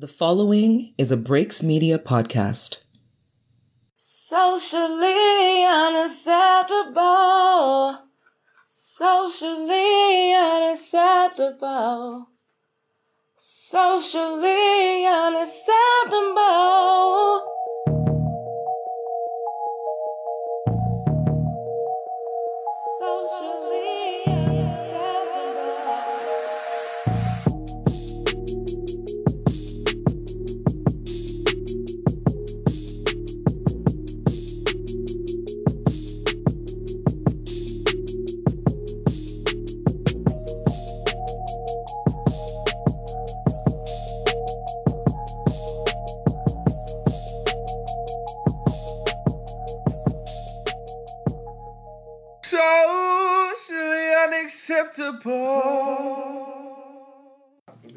The following is a Breaks Media podcast. Socially unacceptable. Socially unacceptable. Socially unacceptable.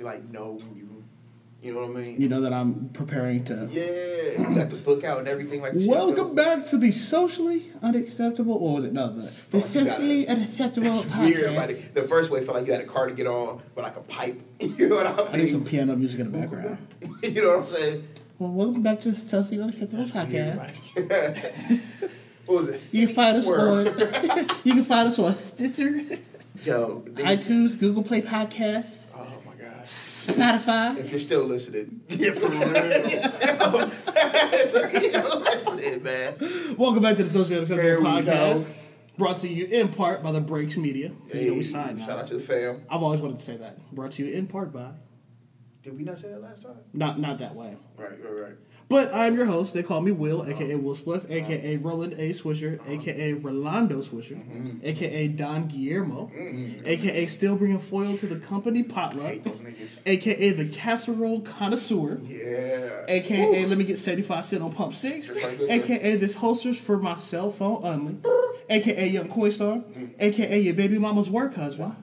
Be like, no, you, you know what I mean? You know that I'm preparing to. Yeah, you got the book out and everything like. Welcome back to the socially unacceptable. or was it? No, the, the Fuck, you got socially unacceptable weird, buddy. The first way felt like you had a car to get on, but like a pipe. You know what I mean? I need some piano music in the background. you know what I'm saying? Well, welcome back to the socially unacceptable podcast. What was it? You can find us on. you can find us on Stitcher, Yo, these- iTunes, Google Play Podcasts. Spotify. If you're still listening, yeah, for real. still listening, man. Welcome back to the Social There unacceptable we podcast. go. Brought to you in part by the Breaks Media. you know we Hey, signed now. Shout out to the fam. I've always wanted to say that. Brought to you in part by. Did we not say that last time? Not not that way. Right, right, right. But I'm your host. They call me Will, aka Will Spliff, aka Roland A. Swisher, aka Rolando Swisher, aka Don Guillermo, aka still bringing foil to the company potluck, Hate those niggas. aka the casserole connoisseur, Yeah. aka let me get 75 cent on pump six, aka this holsters for my cell phone only, aka Young Coinstar, aka your baby mama's work husband.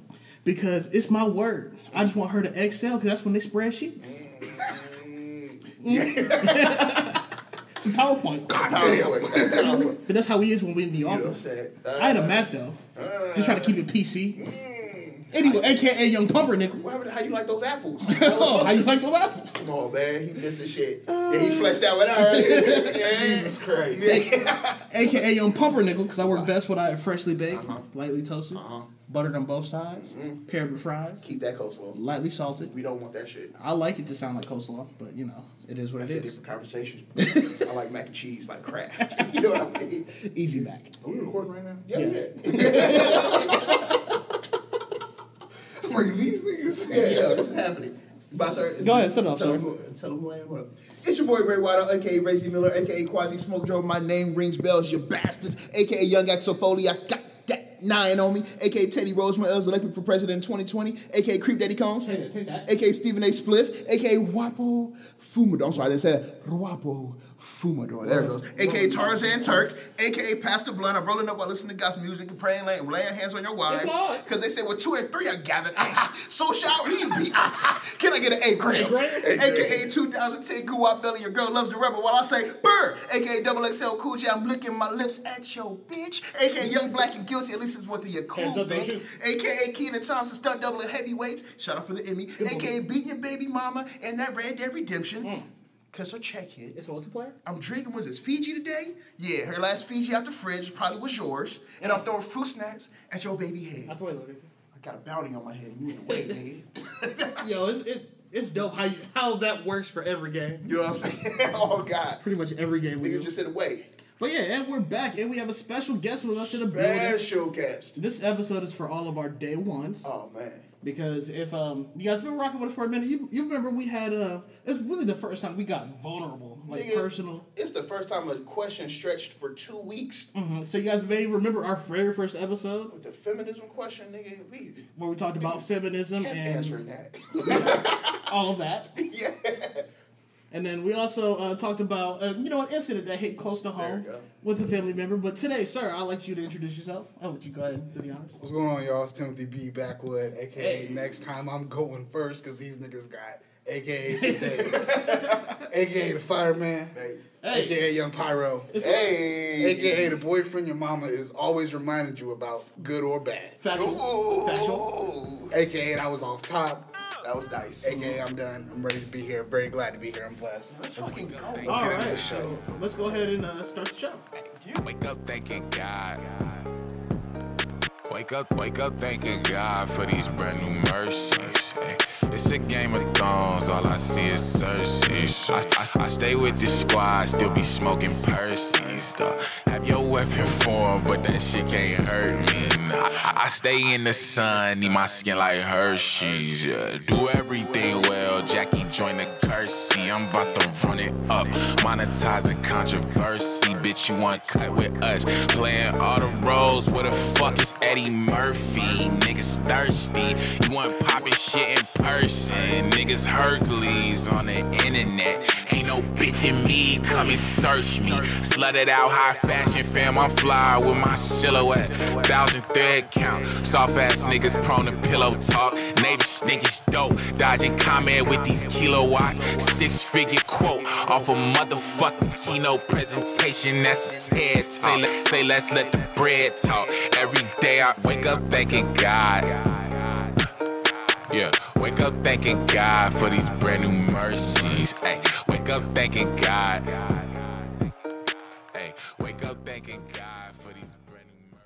Because it's my word. I just want her to excel because that's when they spread sheets. Some PowerPoint. Damn. But that's how he is when we in the You know what I'm office. saying? I had a Mac though. Uh, Just trying to keep it PC. Mm. Anyway, aka Young Pumpernickel. What how you like those apples? Oh, how you like the apples? Come on, man. He missing shit. Uh, yeah, he fleshed out with her. Jesus Christ. AKA Young Pumpernickel, because I work best when I freshly baked, Uh-huh. lightly toasted, uh-huh. Buttered on both sides, mm-hmm. paired with fries, Keep that coleslaw. lightly salted. We don't want that shit. I like it to sound like coleslaw, but you know, it is what That's it a different conversation. I like mac and cheese like Kraft. you know what I mean? Easy mac. Are we recording right now? Yeah, Yes. yeah. I'm like, these niggas. Yeah, yeah, this is happening. Boss, sir, Go ahead, sit up, tell sir. Them tell them who I am. What up? It's your boy Ray Waddle, aka Racy Miller, aka Quasi Smoke Joe. My name rings bells, you bastards. Aka Young Axofolia. I got nine on me. Aka Teddy Rosemary was elected for president in 2020. Aka Creep Daddy Combs. Take that, take that. aka Stephen A. Spliff, aka Wapo Fumador. I'm sorry, I didn't say that. Wapo Fumador. There it goes. aka Tarzan Turk, aka Pastor Blunt. I'm rolling up while listening to gospel music and praying, laying, laying hands on your wives. Because they say, well, two and three are gathered. Ah, so shall he be. Ah, Can I get an A gram? gram? AKA 2010 Guwop Belly, your girl loves the rubber while I say burr. AKA Double XL Cool J, I'm licking my lips at your bitch. AKA Young Black and Guilty, at least it's what the your cool Hands up, don't. AKA Kenan Thompson, stunt double at heavyweights. Shout out for the Emmy. AKA beating your baby mama and that Red Dead Redemption. Cause her check hit. It's multiplayer? I'm drinking, was this Fiji today? Yeah, her last Fiji out the fridge probably was yours. And I'm throwing fruit snacks at your baby head. Not the way. I got a bounty on my head and you in the way, nigga. Yo, it's, it, it's dope how, you, how that works for every game. You know what I'm saying? oh, God. Pretty much every game we Niggas do. just in the way. But yeah, and we're back, and we have a special guest with us in the building. Special guest. This episode is for all of our day ones. Oh, man. Because if um you guys been rocking with us for a minute, you, you remember we had uh it's really the first time we got vulnerable, like Nigga, personal. It's the first time a question stretched for two weeks. Mhm. So you guys may remember our very first episode With the feminism question, nigga, we where we talked about feminism kept answering and that. all of that, yeah. And then we also uh, talked about uh, you know an incident that hit close to home There you go. with a family member. But today, sir, I'd like you to introduce yourself. I'll let you go ahead and do the honors. What's going on, y'all? It's Timothy B. Backwood, aka Hey. next time I'm going first because these niggas got AKAs for days. AKA the fireman, Hey. Hey. AKA Young Pyro, It's Hey. AKA the boyfriend your mama is always reminding you about, good or bad. factual. Ooh. Factual. AKA I was off top. That was nice. AKA, I'm done. I'm ready to be here. Very glad to be here. I'm blessed. Let's fucking go. All get into right, the so let's go ahead and uh, start the show. Wake up thanking God. Wake up, wake up thanking God for these brand new mercies. Ay, It's a game of thrones, all I see is Cersei. I, I, I stay with the squad, still be smoking Percy's. Though. Have your weapon form, but that shit can't hurt me. Nah, I, I stay in the sun, need my skin like Hershey's. Yeah. Do everything well, Jackie join the Kersey. I'm about to run it up, monetizing controversy. Bitch, you want cut with us? Playing all the roles, where the fuck is Eddie Murphy? Niggas thirsty, you want poppin' shit in person. Niggas Hercules on the internet. Ain't no bitch in me, come and search me. Slutted out high fashion fam, I'm fly with my silhouette. Thousand thread count. Soft ass niggas prone to pillow talk. Neighbor niggas dope. Dodging comment with these kilowatts. Six figure quote off a motherfucking keynote presentation. That's a TED talk. Say, say let's let the bread talk. Every day I wake up thanking God. Yeah, wake up thanking God for these brand new mercies. Hey, wake up thanking God. Hey, wake up thanking God for these brand new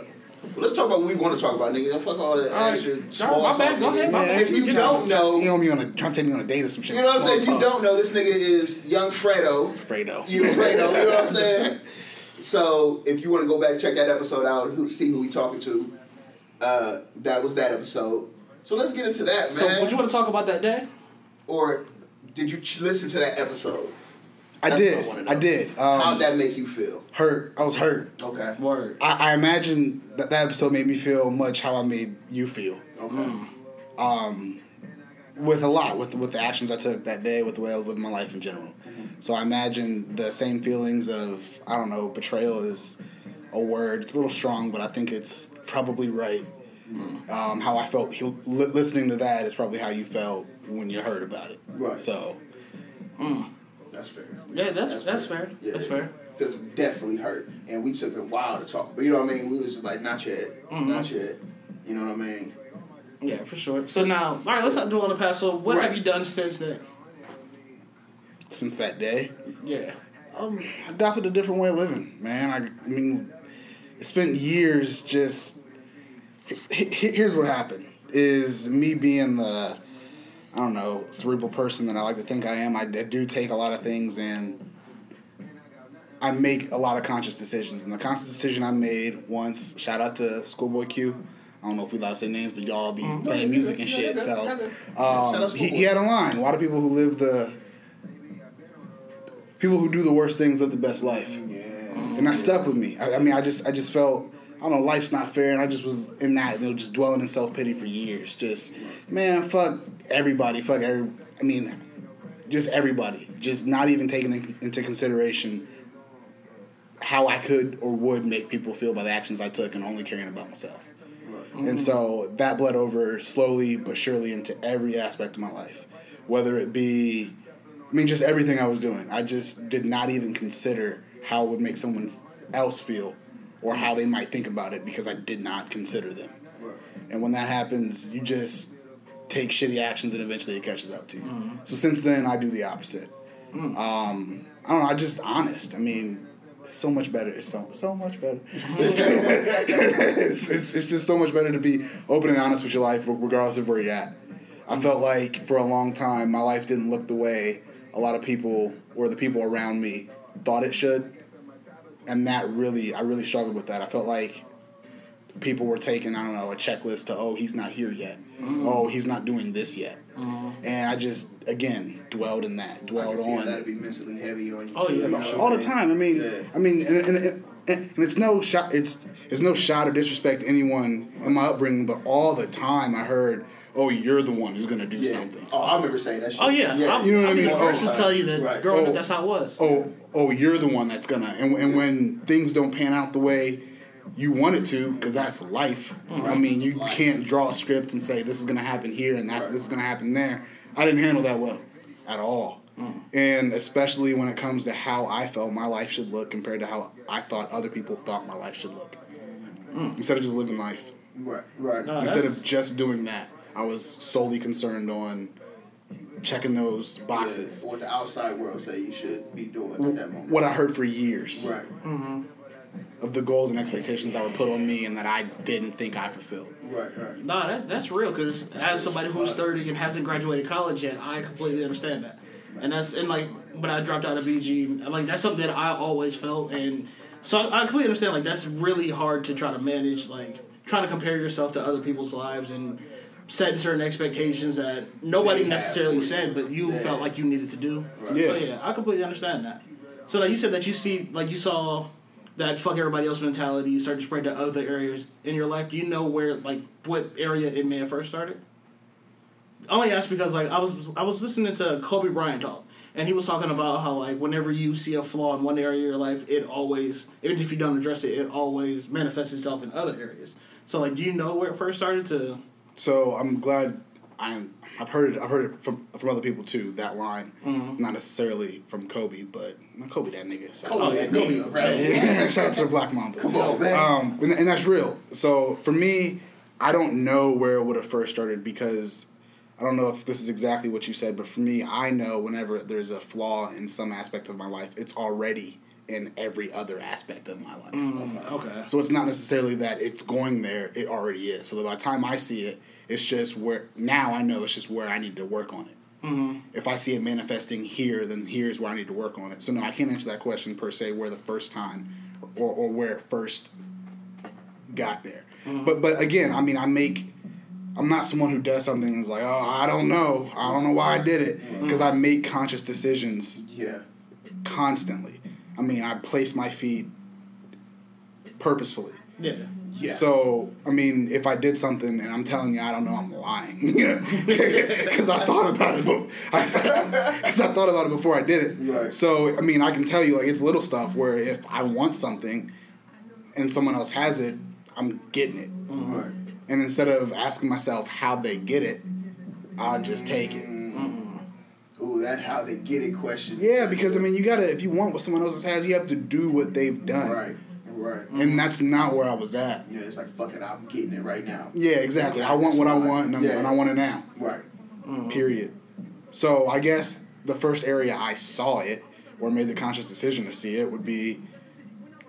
mercies. Let's talk about what we want to talk about, nigga. Fuck all that All right. extra Sorry, small my bad. talk, Go nigga. ahead, my bad. If you don't know, You know me on a trying to take me on a date or some shit. you know what I'm saying? If you don't know, this nigga is young Fredo. Fredo. You Fredo, you know what I'm saying? So if you want to go back check that episode out, who see who we talking to, uh, that was that episode. So let's get into that, man. So, man. what you want to talk about that day? or did you ch- listen to that episode? I That's what I did. wanna know. I did. How'd Um, that make you feel? hurt. I was hurt. Okay. Word. I, I imagine that that episode made me feel much how I made you feel. Okay. Mm. Um, with a lot with with the actions I took that day, with the way I was living my life in general. Mm-hmm. So I imagine the same feelings of I don't know betrayal is a word. It's a little strong, but I think it's probably right. Um, how I felt he, li- listening to that is probably how you felt when you heard about it. Right. So That's fair. Yeah, that's that's fair. Yeah. That's fair. Because definitely hurt, and we took a while to talk. But you know what I mean? We was just like, not yet, Mm-hmm. not yet. You know what I mean? Yeah, for sure. So now, all right, let's not do it on the past. So, what Right. have you done since then? since that day, Yeah. um, I adopted a different way of living, man. I, I mean, it spent years just. He- he- Here's what happened: is me being the, I don't know, cerebral person that I like to think I am. I, I do take a lot of things and I make a lot of conscious decisions. And the conscious decision I made once, shout out to Schoolboy Q. I don't know if we allowed to say names, but y'all be playing music and shit. So um, he, he had a line. A lot of people who live the people who do the worst things live the best life. Yeah. And that stuck with me. I, I mean, I just, I just felt, I don't know, life's not fair, and I just was in that, you know, just dwelling in self pity for years. Just, man, fuck everybody, fuck every. I mean, just everybody, just not even taking in- into consideration how I could or would make people feel by the actions I took, and only caring about myself. And mm-hmm. so that bled over slowly but surely into every aspect of my life, whether it be, I mean, just everything I was doing. I just did not even consider how it would make someone else feel or how they might think about it because I did not consider them. And when that happens, you just take shitty actions and eventually it catches up to you. Mm-hmm. So since then, I do the opposite. Mm. Um, I don't know, I just honest. I mean, it's so much better. It's so so much better. It's, mm-hmm. it's, it's, it's just so much better to be open and honest with your life, regardless of where you're at. I felt mm-hmm. like for a long time, my life didn't look the way a lot of people or the people around me thought it should, and that really, I really struggled with that. I felt like people were taking, I don't know, a checklist to, oh, he's not here yet. Mm-hmm. Oh, he's not doing this yet. Mm-hmm. And I just, again, dwelled in that, I dwelled can see on that'd be mentally heavy on you. Oh, yeah, you know sure. all I the time. I mean, Yeah. I mean, and, and, and, and it's no shot. It's it's no shot or disrespect to anyone in my upbringing, but all the time I heard, "Oh, you're the one who's gonna do Yeah. something." Oh, I remember saying that shit. Oh yeah, I'm, You know what I'll I be mean? the first Oh, to tell you that right. growing Oh. up, that's how it was. Oh, oh, you're the one that's gonna. And and when things don't pan out the way you want it to, because that's life. I mean, you Life. can't draw a script and say this is gonna happen here and that's Right. this is gonna happen there. I didn't handle that well, at all. Mm. And especially when it comes to how I felt my life should look compared to how I thought other people thought my life should look. Mm. Instead of just living life. Right, right. No, Instead of just doing that. I was solely concerned on checking those boxes. What the outside world say you should be doing at that moment. What I heard for years Right. Mhm. of the goals and expectations that were put on me and that I didn't think I fulfilled. Right. Right. Nah, that, that's real. Because as somebody who's thirty and hasn't graduated college yet, I completely understand that. And that's and like when I dropped out of BG, like that's something that I always felt, and so I, I completely understand. Like that's really hard to try to manage. Like trying to compare yourself to other people's lives and setting certain expectations that nobody necessarily said, but you Yeah. felt like you needed to do. Yeah. So yeah, I completely understand that. So like you said that you see, like you saw that fuck everybody else mentality start to spread to other areas in your life. Do you know where, like, what area it may have first started? I only ask because like I was I was listening to Kobe Bryant talk, and he was talking about how like whenever you see a flaw in one area of your life, it always even if you don't address it, it always manifests itself in other areas. So like, do you know where it first started to? So I'm glad I'm, I've heard it. I've heard it from from other people too. That line, not necessarily from Kobe, but Kobe that nigga. So. Kobe, that nigga, right? Yeah, shout out to the Black Mamba. Come on, man. Um, and, and that's real. So for me, I don't know where it would have first started because I don't know if this is exactly what you said, but for me, I know whenever there's a flaw in some aspect of my life, it's already in every other aspect of my life. Mm, okay. So it's not necessarily that it's going there; it already is. So by the time I see it, it's just where now I know it's just where I need to work on it. Mm-hmm. If I see it manifesting here, then here's where I need to work on it. So no, I can't answer that question per se where the first time or, or where it first got there. Mm-hmm. But but again, I mean, I make. I'm not someone who does something and is like, oh, I don't know, I don't know why I did it, because mm-hmm. I make conscious decisions Yeah. constantly. I mean, I place my feet purposefully. Yeah. Yeah. So, I mean, if I did something and I'm telling you I don't know, I'm lying. Because I thought about it, but I, cause I thought about it before I did it. Right. So, I mean, I can tell you, like, it's little stuff where if I want something and someone else has it, I'm getting it. Right. And instead of asking myself how they get it, I'll just take it. Ooh, that how they get it question. Yeah, because, I mean, you gotta, if you want what someone else has, you have to do what they've done. Right. Right. And that's not where I was at. Yeah, it's like fuck it, I'm getting it right now. Yeah, exactly. I want what I want, and, I'm, Yeah. and I want it now. Right. Mm-hmm. Period. So I guess the first area I saw it or made the conscious decision to see it would be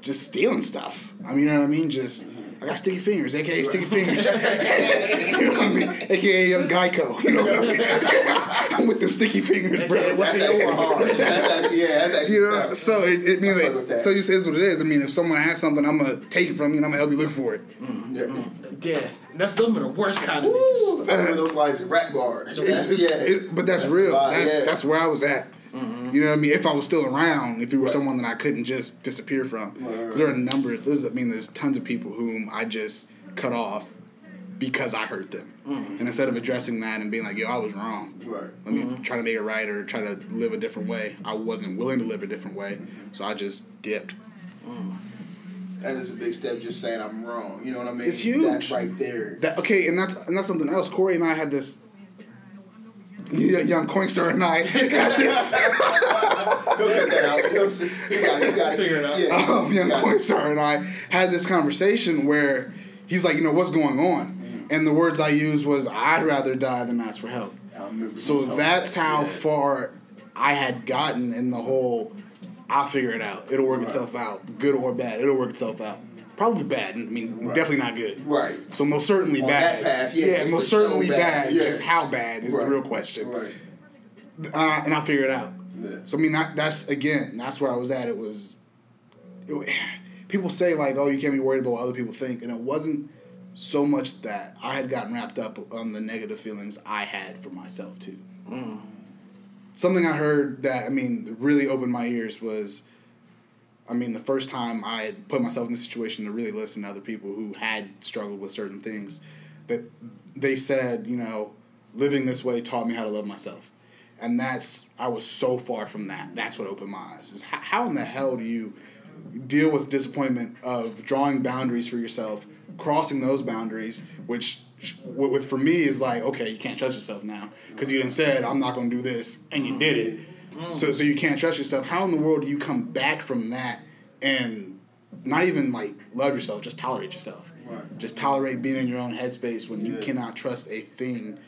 just stealing stuff. I mean, you know what I mean? Just I got sticky fingers, aka sticky fingers. you know what I mean? Aka Young Geico. You know what I mean? I'm with them sticky fingers, bro. That's actually hard. That's actually yeah. That's actually. You know, tough. so it, it mean I fuck with like, that. so just is what it is. I mean, if someone has something, I'm gonna take it from you and I'm gonna help you look for it. Mm, yeah. Mm. Yeah. That's them are the worst kind of niggas. Ooh, some of those lines are rap bars. It's- That's, it's- yeah. it- but that's, That's real. that's yeah. that's where I was at. Mm-hmm. You know what I mean? If I was still around, if you were Right. someone that I couldn't just disappear from, Right, there are numbers. There's, I mean, there's tons of people whom I just cut off because I hurt them, mm-hmm. and instead of addressing that and being like, "Yo, I was wrong," Right. let me mm-hmm. try to make it right or try to live a different way. I wasn't willing to live a different way, so I just dipped. That is a big step. Just saying I'm wrong. You know what I mean? It's huge. That's right there. That okay, and that's and that's something else. Corey and I had this. Y- Young Coinstar and I had this. He'll that out. He'll see. You got it. You got it. Figure it out. Yeah. um, young You got it. Coinstar and I had this conversation where he's like, you know, what's going on? And the words I used was, I'd rather die than ask for help. So that's how Yeah. far I had gotten in the whole, I'll figure it out. It'll work itself out. Good or bad, it'll work itself out. Probably bad. I mean, Right. definitely not good. Right. So most certainly On bad. that path, yeah, it's most certainly bad, bad. yeah. Just how bad is Right. the real question. Right. Uh, and I'll figure it out. Yeah. So I mean, that, that's again, that's where I was at. It was, it, people say like, "Oh, you can't be worried about what other people think," and it wasn't so much that I had gotten wrapped up on the negative feelings I had for myself too. Something I heard that I mean really opened my ears was, I mean, the first time I put myself in the situation to really listen to other people who had struggled with certain things, that they said, you know, living this way taught me how to love myself and that's I was so far from that. That's what opened my eyes. Is how, how in the hell do you deal with disappointment of drawing boundaries for yourself, crossing those boundaries, which with for me is like okay, you can't trust yourself now because you done said I'm not going to do this and you did it. So so you can't trust yourself. How in the world do you come back from that and not even like love yourself, just tolerate yourself. Right. Just tolerate being in your own headspace when you cannot trust a thing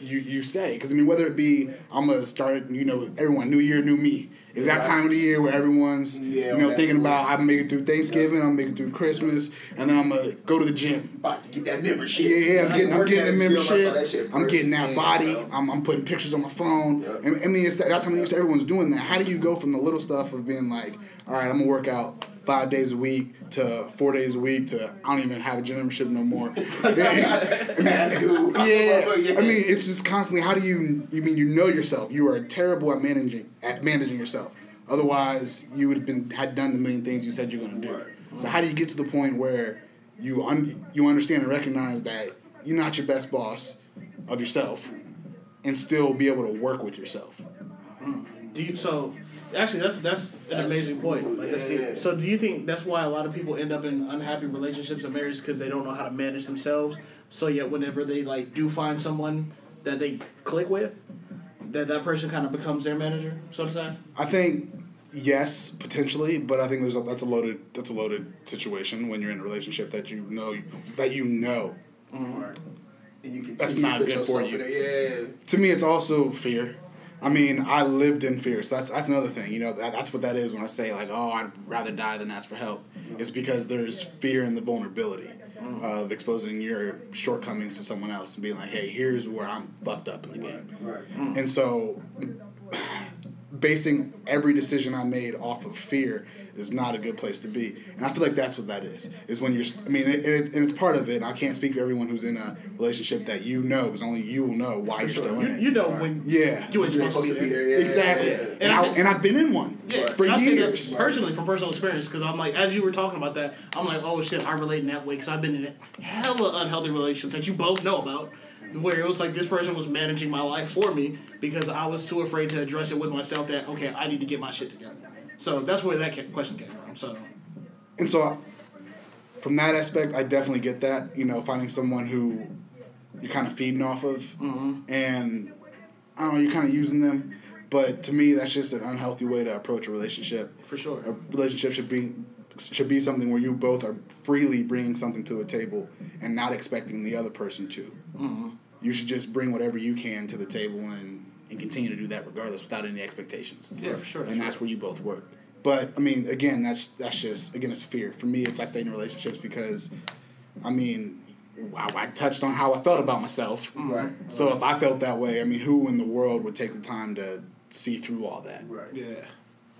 you you say. Because I mean, whether it be I'm gonna start, you know, everyone new year, new me. Is that Right. time of the year where everyone's Yeah, you know that- thinking about I'm making it through Thanksgiving, I'm making it through Christmas, and then I'm gonna go to the gym. About to get that membership. Yeah, yeah, I'm getting, I'm getting the at gym, I saw that membership. I'm getting that body. I'm, I'm putting pictures on my phone. Yep. And I mean, it's that, that's how many everyone's doing that. How do you go from the little stuff of being like, all right, I'm gonna work out five days a week to four days a week to I don't even have a gym membership no more. That's cool. Yeah, I mean, it's just constantly. How do you? You mean you know yourself? You are terrible at managing at managing yourself. Otherwise, you would have been had done the million things you said you're going to do. So how do you get to the point where you un, you understand and recognize that you're not your best boss of yourself, and still be able to work with yourself? Do you so? Actually, that's that's an That's amazing point. Like, yeah, yeah. So, do you think that's why a lot of people end up in unhappy relationships and marriages because they don't know how to manage themselves? So, yet whenever they like do find someone that they click with, that that person kind of becomes their manager, so to say. I think yes, potentially, but I think there's a, that's a loaded that's a loaded situation when you're in a relationship that you know that you know. Right. And you can That's not put good for you. in there. Yeah. to me, it's also fear. I mean, I lived in fear, so that's that's another thing. You know, that, that's what that is when I say like, oh, I'd rather die than ask for help. Mm-hmm. It's because there's fear in the vulnerability mm-hmm. of exposing your shortcomings to someone else and being like, hey, here's where I'm fucked up in the game. Right. And so, basing every decision I made off of fear is not a good place to be. And I feel like that's what that is. Is when you're. I mean, it, it, and it's part of it. I can't speak for everyone who's in a relationship that you know, because only you will know why you're still You, in it. you know when Yeah. you ain't You're supposed to be there. yeah, Exactly. yeah, yeah. And, I, and I've been in one Yeah, for and years. personally from personal experience because I'm like, as you were talking about that, I'm like, oh shit, I relate in that way because I've been in hella unhealthy relationships that you both know about, where it was like this person was managing my life for me because I was too afraid to address it with myself that okay, I need to get my shit together. So that's where that question came from. So And so, from that aspect, I definitely get that. You know, finding someone who you're kind of feeding off of, Mm-hmm. and I don't know, you're kind of using them. But to me, that's just an unhealthy way to approach a relationship. for sure. A relationship should be should be something where you both are freely bringing something to a table and not expecting the other person to. Mm-hmm. You should just bring whatever you can to the table and, and continue to do that regardless without any expectations. Yeah, for sure, And for that's where you both work. But I mean, again, that's that's just again, it's fear. For me, it's I stay in relationships because, I mean, I, I touched on how I felt about myself. Right. So if I felt that way, I mean, who in the world would take the time to see through all that? Right. Yeah.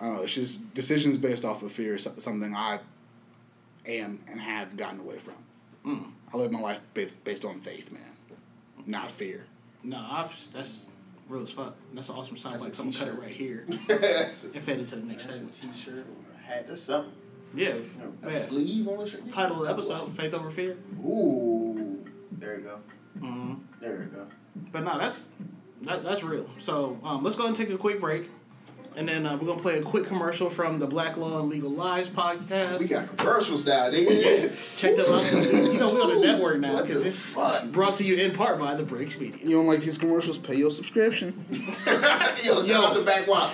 I. It's just decisions based off of fear is something I am and have gotten away from. Mm. I live my life based based on faith, man, not fear. No, I've, that's real as fuck. That's an awesome sound That's like a someone cut it right here That's a and fed it to the next segment. t-shirt or a hat or something. Yeah. You know, a yeah. sleeve on the shirt. Title of the episode: Faith over fear. Ooh. There you go. Mm-hmm. There you go. But no, that's that, that's real. So um, let's go ahead and take a quick break, and then uh, we're gonna play a quick commercial from the Black Law and Legal Lies podcast. We got commercials now, nigga. Check them out. You know we're on the network now What because it's fuck? brought to you in part by the Breaks Media. You don't like these commercials? Pay your subscription. Yo, shout out to Back Wop.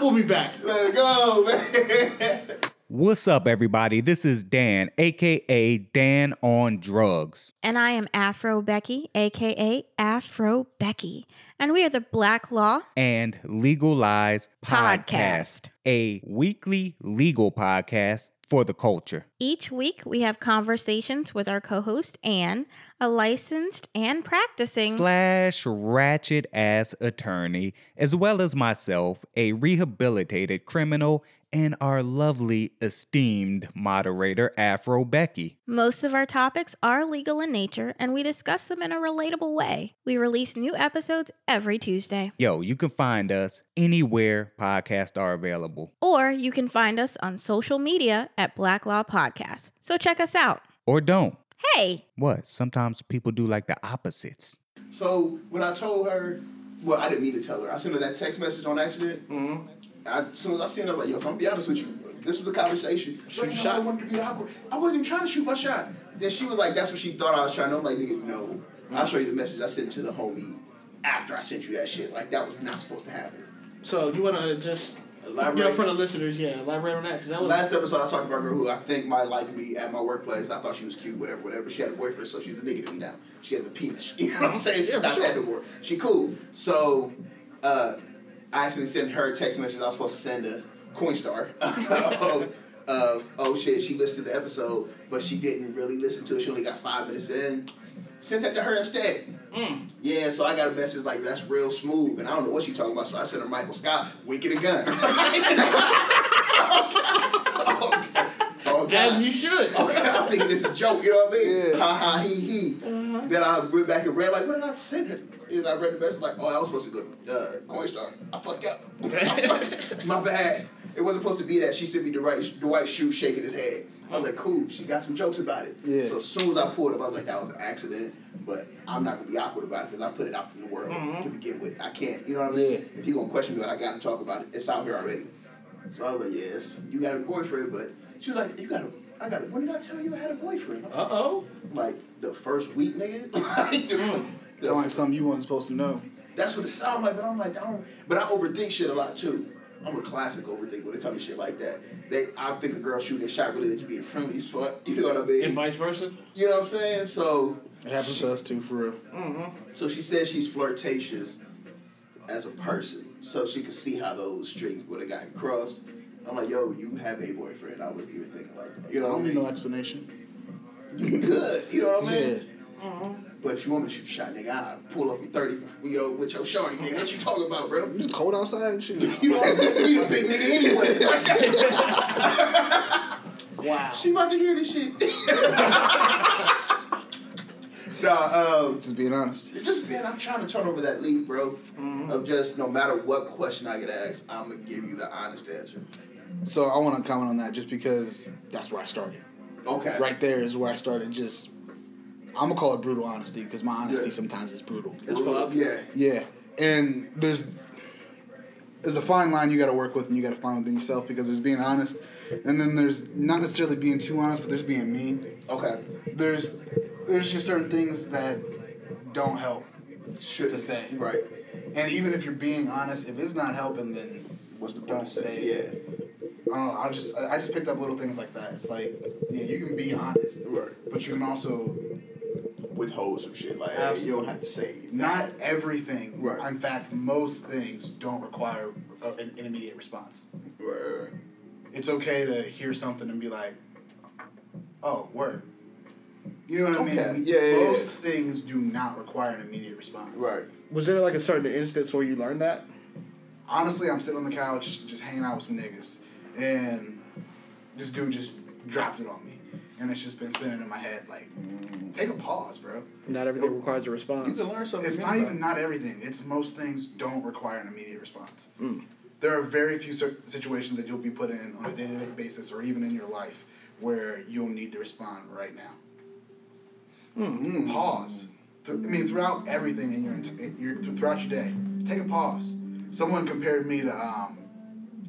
We'll be back. Let's go, man. What's up, everybody? This is Dan, aka Dan on Drugs. And I am Afro Becky, aka Afro Becky. And we are the Black Law and Legal Lies Podcast, Podcast. a weekly legal podcast for the culture. Each week, we have conversations with our co host, Anne, a licensed and practicing. Slash ratchet ass attorney, as well as myself, a rehabilitated criminal, and our lovely, esteemed moderator, Afro Becky. Most of our topics are legal in nature, and we discuss them in a relatable way. We release new episodes every Tuesday. Yo, you can find us anywhere podcasts are available. Or you can find us on social media at Black Law Podcast. So check us out. Or don't. Hey, What? Sometimes people do like the opposites. So when I told her, well, I didn't mean to tell her. I sent her that text message on accident. Mm-hmm. I, as soon as I seen her, I'm like, yo, I'm gonna be honest with you. This was the conversation. She's like, your no, shot. I wanted to be awkward. I wasn't trying to shoot my shot. Then she was like, that's what she thought I was trying to. I'm like, nigga, no. I'll show you the message I sent to the homie after I sent you that shit. Like that was not supposed to happen. So you want to just Elaborate. know, for the listeners, yeah, elaborate on that because that was Last episode, I talked about a girl who I think might like me at my workplace. I thought she was cute, whatever, whatever. She had a boyfriend, so she's a nigga to me now. She has a penis. You know what I'm saying? She's Yeah, not sure. that no more. She cool. So, uh, I actually sent her a text message I was supposed to send to Coinstar. of, of, oh shit, she listened to the episode, but she didn't really listen to it. She only got five minutes in. Sent that to her instead. Mm. Yeah, so I got a message like that's real smooth, and I don't know what she talking about. So I sent her Michael Scott, winking a gun. okay. Okay. As you should. Okay, I'm thinking it's a joke, you know what I mean? Yeah. Ha ha he he. Then I went back and read like, what did I send her? And I read the message like, oh, I was supposed to go uh, Coinstar. I fucked up. My bad. It wasn't supposed to be that. She sent me the right the white shoe shaking his head. I was like, cool. She got some jokes about it. Yeah. So as soon as I pulled up, I was like, that was an accident. But I'm not gonna be awkward about it because I put it out in the world to begin with. I can't. You know what I mean? Yeah. If you gonna question me, but I got to talk about it. It's out here already. So I was like, yes, you got a boyfriend, but she was like, you got a. I got. A, when did I tell you I had a boyfriend? Uh oh. like the first week, nigga. like the, the- like something you wasn't supposed to know. that's what it sounds like, but I'm like, I don't. But I overthink shit a lot too. I'm a classic overthink when it comes to shit like that. They, I think a girl shooting a shot really that you being friendly as fuck. You know what I mean? And vice versa. You know what I'm saying? So, It happens to us too, for real. Mm-hmm. so she says she's flirtatious as a person, so she could see how those strings would have gotten crossed. I'm like, yo, you have a boyfriend. I wasn't even thinking like that. You know what I don't need mean? no explanation. You good. You know what I mean? Yeah. Uh-huh. But if you want me to shoot a shot, nigga, I pull up from 30, you know, with your shorty, nigga. What you talking about, bro? You just cold outside and shit. You know what I'm saying? You a big nigga anyway. So I said, Wow. she about to hear this shit. nah, um, Just being honest. just being, I'm trying to turn over that leaf, bro. Of just no matter what question I get asked, I'm gonna give you the honest answer. So I want to comment on that just because that's where I started. Okay. Right there is where I started. Just I'm gonna call it brutal honesty because my honesty Yeah. sometimes is brutal. It's fuck. Yeah. Yeah, and there's there's a fine line you got to work with and you got to find within yourself because there's being honest, and then there's not necessarily being too honest, but there's being mean. Okay. There's there's just certain things that don't help Should to say. Right. And even if you're being honest, if it's not helping, then What's the point don't say. Yeah. I don't know. I just I I just picked up little things like that. It's like yeah, you can be honest, Right. but you can also Withhold some shit. Like, hey, you don't have to say not everything. Right. In fact, most things don't require an, an immediate response. Right. It's okay to hear something and be like, "Oh, word." You know what I mean? Yeah, yeah, yeah. Most things do not require an immediate response. Right. Was there like a certain instance where you learned that? honestly, I'm sitting on the couch just hanging out with some niggas, and this dude just dropped it on me, and it's just been spinning in my head. Like, take a pause, bro. Not everything requires a response. You response. can learn something. It's not even not everything. It's most things don't require an immediate response. Mm. There are very few cer- situations that you'll be put in on a day to day basis, or even in your life, where you'll need to respond right now. Mm. Pause. I mean, throughout everything in your, in your throughout your day, take a pause. Someone compared me to um,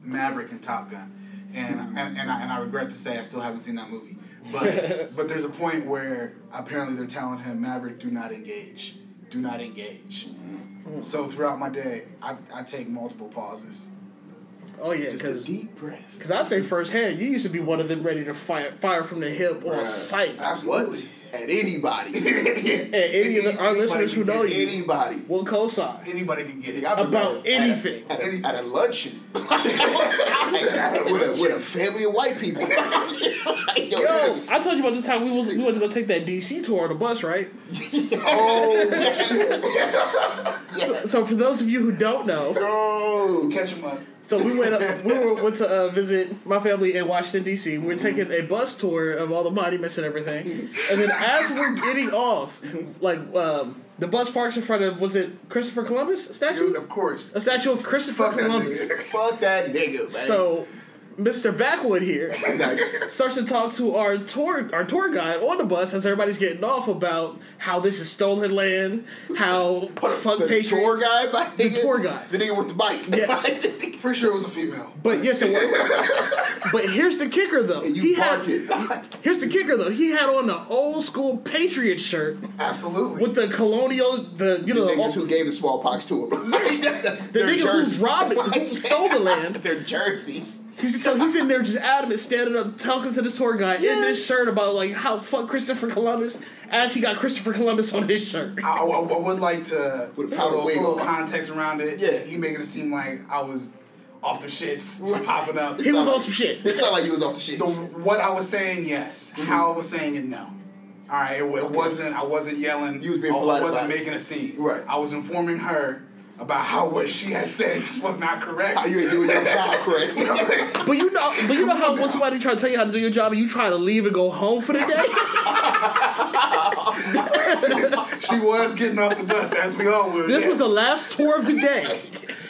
Maverick and Top Gun, and and, and, I, and I regret to say I still haven't seen that movie. But but there's a point where apparently they're telling him Maverick, do not engage, do not engage. Mm-hmm. So throughout my day, I, I take multiple pauses. Oh yeah, Just a because deep breath. because I say firsthand, you used to be one of them ready to fire fire from the hip on Right. sight. Absolutely. At anybody. At any of the, our Anybody listeners who know you Anybody. will co-sign. Anybody can get it. I've been About at a- anything. At a, at a luncheon. with, a, with a family of white people. Yo, Yo. I told you about this time we was we went to go take that DC tour on the bus, right? Oh, shit. So, so for those of you who don't know, Go catch him up. so we went up, we were, went to uh, visit my family in Washington D.C. We were taking a bus tour of all the monuments and everything, and then as we're getting off, like um, the bus parks in front of was it Christopher Columbus statue? Dude, of course. A statue of Christopher Fuck Columbus. nigga. Fuck that nigga, man. So Mr. Backwood here starts to talk to our tour our tour guide on the bus as everybody's getting off about how this is stolen land, how fuck the Patriots. tour guide, my The nigga? tour guide, the nigga with the bike. Yes. Pretty sure it was a female. But yes, it was. but here's the kicker, though. And you He had- barking. here's the kicker, though. He had on the old school Patriot shirt Absolutely. with the colonial, the you The know, niggas the, who gave the smallpox to him. the Their nigga who jerseys. robbed it, who stole the land. Their jerseys. He's, so he's in there just adamant, standing up, talking to this tour guy in this shirt about like how fuck Christopher Columbus, as he got Christopher Columbus on his shirt. I, I- I would like to With a put a little, a little context around it. Yeah. He making it seem like I was off the shits, just popping up. He was Sound on some shit. It sounded like he was off the shit. The, what I was saying, yes. Mm-hmm. How I was saying it, no. All right, it, it wasn't. I wasn't yelling. You was being polite I wasn't about it. making a scene. Right. I was informing her about how what she had said just was not correct. How you ain't doing your job correct. But you know, but you know how when somebody try to tell you how to do your job and you try to leave and go home for the day. she was getting off the bus as we all were. This yes. was the last tour of the day.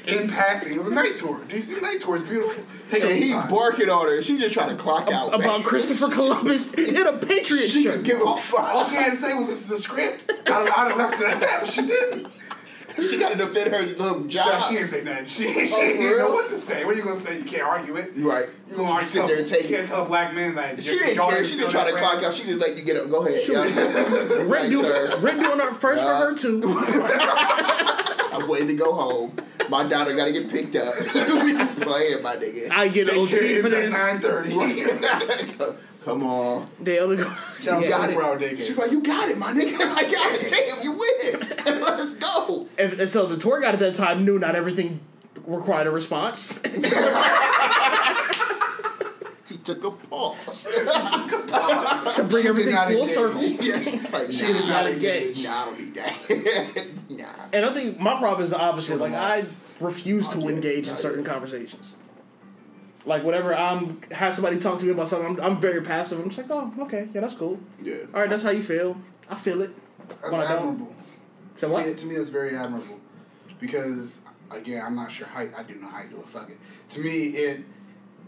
in passing. It was a night tour. DC night tour is beautiful. Take and some he time. barking on her. She just trying to clock out. About Christopher Columbus in a Patriot She shirt. could give a fuck. All she had to say was, "This is a script." I'd have, I'd have left it at that, but she didn't. She got to defend her little job. Yeah, she didn't say nothing. She, she Oh, didn't for know what to say. What are you gonna say? You can't argue it. Right. You gonna argue sit there and take You it. You can't tell a black man that. She didn't care. She still just try to his clock out. She just let you get up. Go ahead. Yeah. Rent Right, doing, sir. Rent doing her first for her too. I'm waiting to go home. My daughter got to get picked up. we playing, my nigga. I get They OT care for at this. nine thirty. Come on. They only go. Shout out You got it. hour. She's like, you got it, my nigga. I got it. Damn, you win. Let's go. And, and so the tour guide at that time knew not everything required a response. She took a pause. to bring She everything not full engage. circle. like, She did not engage. Nah, I don't need that. nah. And I think my problem is the opposite. Like I refuse to Not yet. engage in Not certain yet. conversations. Like whenever I'm have somebody talk to me about something, I'm, I'm very passive. I'm just like, oh, okay, yeah, that's cool. Yeah. All right, that's how you feel. I feel it. That's When I don't. admirable. To, what? Me, to me, that's very admirable because again, I'm not sure how I do know how you do it. Fuck it. To me, it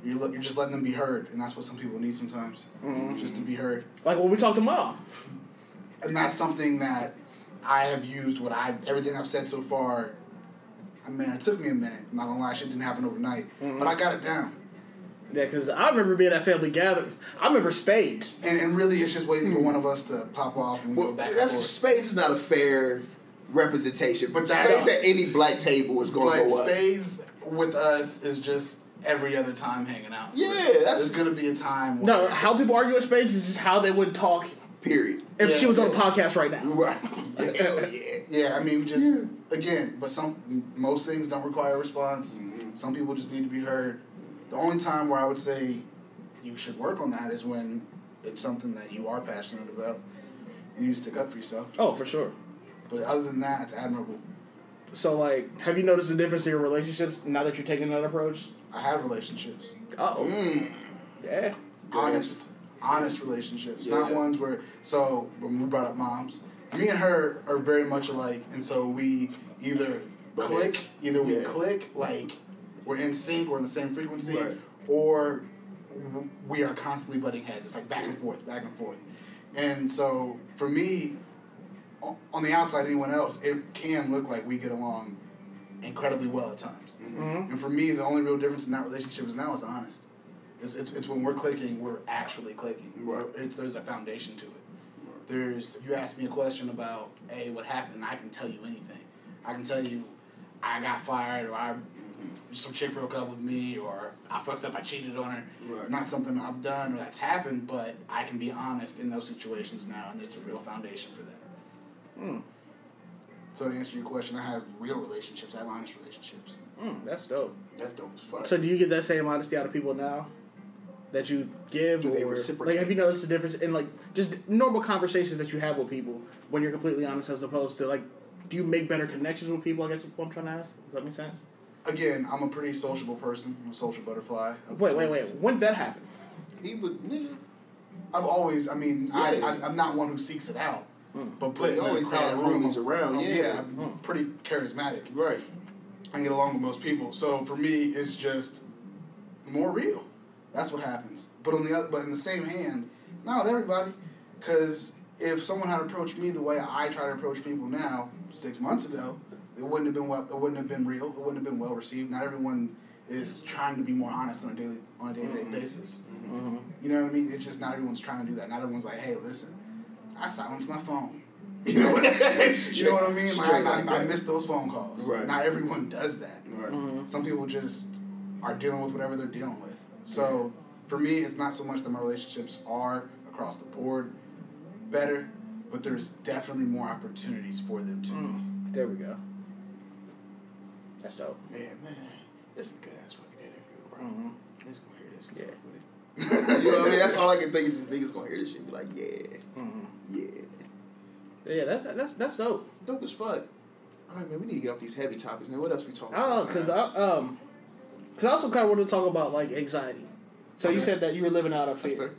you're look, you're just letting them be heard, and that's what some people need sometimes, Mm-hmm. just to be heard. Like when we talk to mom. And that's something that I have used. What I everything I've said so far. I mean, it took me a minute. I'm not gonna lie, shit didn't happen overnight, Mm-hmm. but I got it down. Yeah, because I remember being at family gathering. I remember spades. And, and really, it's just waiting for one of us to pop off and Well, go back that's forth. spades is not a fair representation. But But that's- spades at any black table is going to go up. spades with us is just every other time hanging out. Yeah, that's- gonna be a time. Where No, how people argue at spades is just how they would talk Period. if Yeah, she was on a podcast right now. Right. Yeah. Yeah. Yeah, I mean, we just again, but some most things don't require a response. Mm-hmm. Some people just need to be heard. The only time where I would say you should work on that is when it's something that you are passionate about and you stick up for yourself. Oh, for sure. But other than that, it's admirable. So, like, have you noticed the difference in your relationships now that you're taking that approach? I have relationships. Oh, Mm. yeah. honest, honest relationships, not ones where. So when we brought up moms, me and her are very much alike, and so we either click, either we Yeah. click like we're in sync, we're in the same frequency, Right. or we are constantly butting heads. It's like back and forth, back and forth, and so for me, on the outside, anyone else, it can look like we get along incredibly well at times. Mm-hmm. And for me, the only real difference in that relationship is now is honest. It's, it's, it's when we're clicking, we're actually clicking. Right. It's, there's a foundation to it. There's if you ask me a question about hey what happened, I can tell you anything. I can tell you I got fired or I some chick broke up with me or I fucked up, I cheated on her. Right. Not something I've done or that's happened, but I can be honest in those situations now, and there's a real foundation for that. Hmm. So to answer your question, I have real relationships. I have honest relationships. Mm, that's dope. That's dope as fuck. So, do you get that same honesty out of people now that you give, Do or like have you noticed the difference in like just normal conversations that you have with people when you're completely honest, as opposed to like, do you make better connections with people? I guess is what I'm trying to ask. Does that make sense? Again, I'm a pretty sociable person. I'm a social butterfly. Wait, wait, wait. When did that happen? he was. nigga, I've always, I mean, I, Yeah. I, I'm not one who seeks it out, but But putting you a always crowd had of room homies around, um, yeah. I'm pretty charismatic. Right. I get along with most people. So for me, it's just more real. That's what happens. But on the other, but in the same hand, not with everybody, because if someone had approached me the way I try to approach people now, six months ago, it wouldn't have been well, it wouldn't have been real. It wouldn't have been well received. Not everyone is trying to be more honest on a daily on a day to day basis. Mm-hmm. Mm-hmm. You know what I mean? It's just not everyone's trying to do that. Not everyone's like, hey, listen, I silenced my phone. You know what, you know what I mean? Like, I, like I, I miss those phone calls. Right. Not everyone does that. Right. Mm-hmm. Some people just are dealing with whatever they're dealing with. So for me, it's not so much that my relationships are across the board better, but there's definitely more opportunities for them to. Mm. There we go. That's dope. Man, man, that's a good ass fucking interview, bro. Mhm. Niggas gonna hear this. and Yeah. fuck with it. you know what I mean? That's all I can think is just niggas gonna hear this shit and be like, yeah, Mhm. yeah. Yeah, that's that's that's dope. Dope as fuck. All right, man, we need to get off these heavy topics, man. What else we talking I about? cause man? I um, cause I also kind of want to talk about like anxiety. So you said that you were living out of fear.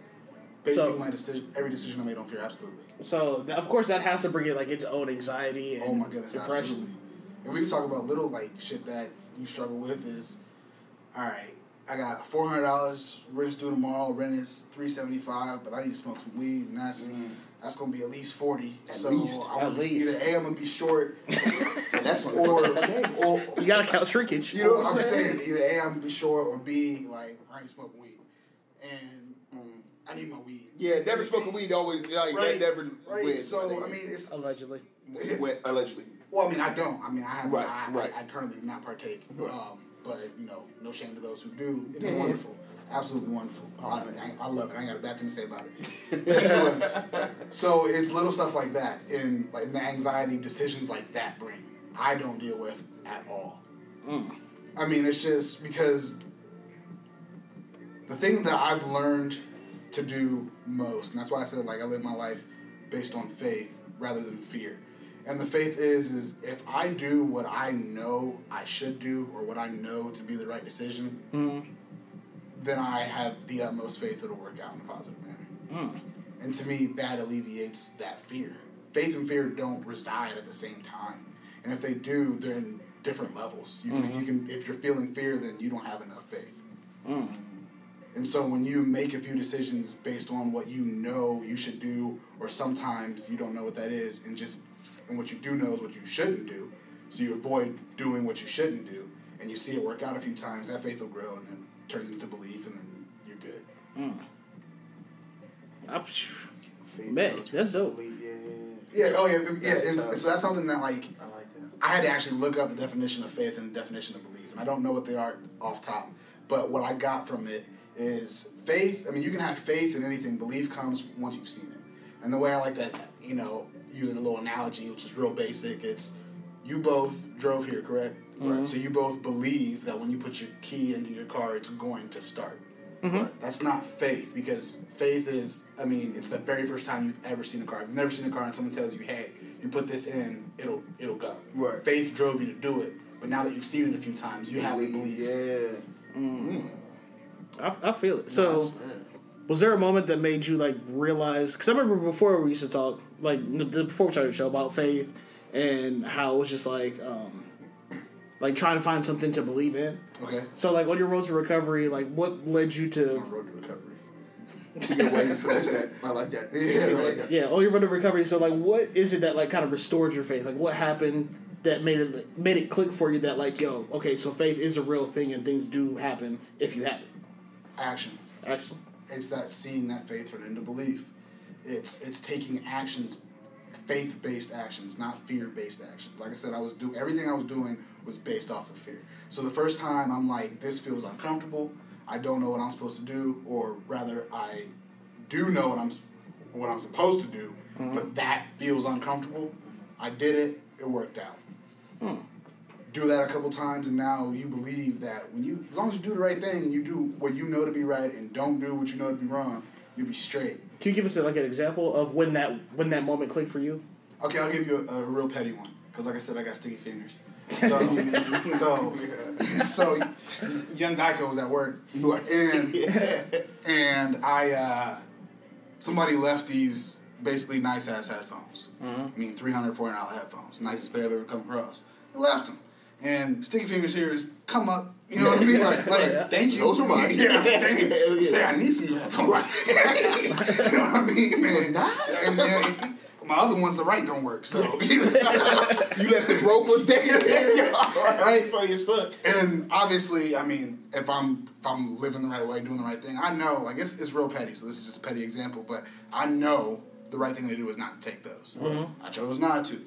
Basically, So- my decision, every decision I made on fear, absolutely. So th- of course that has to bring it like its own anxiety and Oh my goodness, depression. absolutely. And we can talk about little like shit that you struggle with is, all right, I got four hundred dollars rent's due tomorrow. Rent is three seventy five, but I need to smoke some weed, and that's mm. that's gonna be at least forty. At so least. I'm At gonna be- least. either a I'm gonna be short, And that's one or or You gotta count shrinkage. you know what I'm saying? Either a I'm gonna be short or b like I ain't smoking weed, and mm. I need my weed. Yeah, never smoking weed always, like, Right. that never Right. wins, so. I mean, it's Allegedly. Wet, allegedly. Well, I mean, I don't. I mean, I have. Right, I, right. I, I currently do not partake. Right. Um, but you know, no shame to those who do. It is Yeah, yeah. wonderful, absolutely wonderful. Oh, I. I, I love it. I ain't got a bad thing to say about it. Anyways, so it's little stuff like that, and like the anxiety decisions like that bring. I don't deal with at all. I mean, it's just because the thing that I've learned to do most, and that's why I said like I live my life based on faith rather than fear. And the faith is is if I do what I know I should do or what I know to be the right decision, mm-hmm. then I have the utmost faith it'll work out in a positive manner. Mm. And to me, that alleviates that fear. Faith and fear don't reside at the same time, and if they do, they're in different levels. You can, mm-hmm. you can if you're feeling fear, then you don't have enough faith. Mm. And so when you make a few decisions based on what you know you should do, or sometimes you don't know what that is, and just and what you do know is what you shouldn't do, so you avoid doing what you shouldn't do, and you see it work out a few times, that faith will grow and then turns into belief, and then you're good. Hmm. I, Faith, Man, that's dope. belief, Yeah, Yeah, oh yeah, yeah. That's and, and so that's something that like I like that. I had to actually look up the definition of faith and the definition of belief, and I don't know what they are off top. But what I got from it is faith. I mean, you can have faith in anything. Belief comes once you've seen it. And the way I like that, you know, using a little analogy, which is real basic, it's you both drove here, correct? Right. So you both believe that when you put your key into your car, it's going to start. Mm-hmm. That's not faith because faith is, I mean, it's the very first time you've ever seen a car. If you've never seen a car and someone tells you, hey, you put this in, it'll it'll go. Right. Faith drove you to do it, but now that you've seen it a few times, you have to believe. Yeah. Mm. Mm. I, I feel it. So, was there a moment that made you like realize? Because I remember before we used to talk, like before we started the show about faith and how it was just like, um, like trying to find something to believe in. Okay. So, like on your road to recovery, like what led you On to? road to recovery. You're waiting for that. I like that. Yeah, I like that. Yeah, on your road to recovery. So, like, what is it that like kind of restored your faith? Like, what happened that made it made it click for you? That like, yo, okay, so faith is a real thing and things do happen if you have it. Actions. Actually, It's that seeing that faith turn into belief. It's it's taking actions, faith based actions, not fear based actions. Like I said, I was do everything I was doing was based off of fear. So the first time I'm like, this feels uncomfortable. I don't know what I'm supposed to do, or rather, I do know what I'm what I'm supposed to do, mm-hmm. but that feels uncomfortable. I did it. It worked out. Hmm. Do that a couple times, and now you believe that when you, as long as you do the right thing and you do what you know to be right and don't do what you know to be wrong, you'll be straight. can you give us like an example of when that when that moment clicked for you? Okay, I'll give you a, a real petty one because, like I said, I got sticky fingers. So, so, so, young Geico was at work, and and I, uh, somebody left these basically nice ass headphones. I mean, three hundred, four hundred dollar headphones, nicest pair I've ever come across. I left them, and sticky fingers here is come up You know what I mean? Like, like Thank you. Those are mine. Yeah, I'm saying, Yeah. Saying I need some new headphones. you know what I mean? Man, Nice. and, and my other ones, the right don't work. So, You left the broke ones there. right, funny as fuck. and obviously, I mean, if I'm if I'm living the right way, doing the right thing, I know. Like it's it's real petty. So this is just a petty example, but I know the right thing to do is not to take those. Mm-hmm. I chose not to.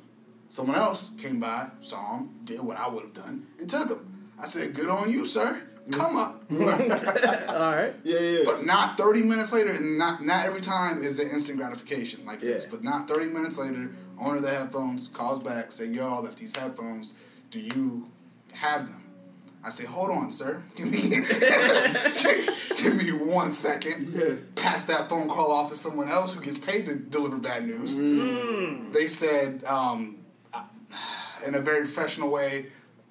Someone else came by, saw him, did what I would have done, and took him. I said, "Good on you, sir. Come up." All right. Yeah, yeah. But not 30 minutes later, and not not every time is it instant gratification like this. But not 30 minutes later, owner of the headphones calls back, say, "Yo, I left these headphones. Do you have them?" I say, "Hold on, sir. Give me give me one second. Pass that phone call off to someone else who gets paid to deliver bad news." They said, um, in a very professional way,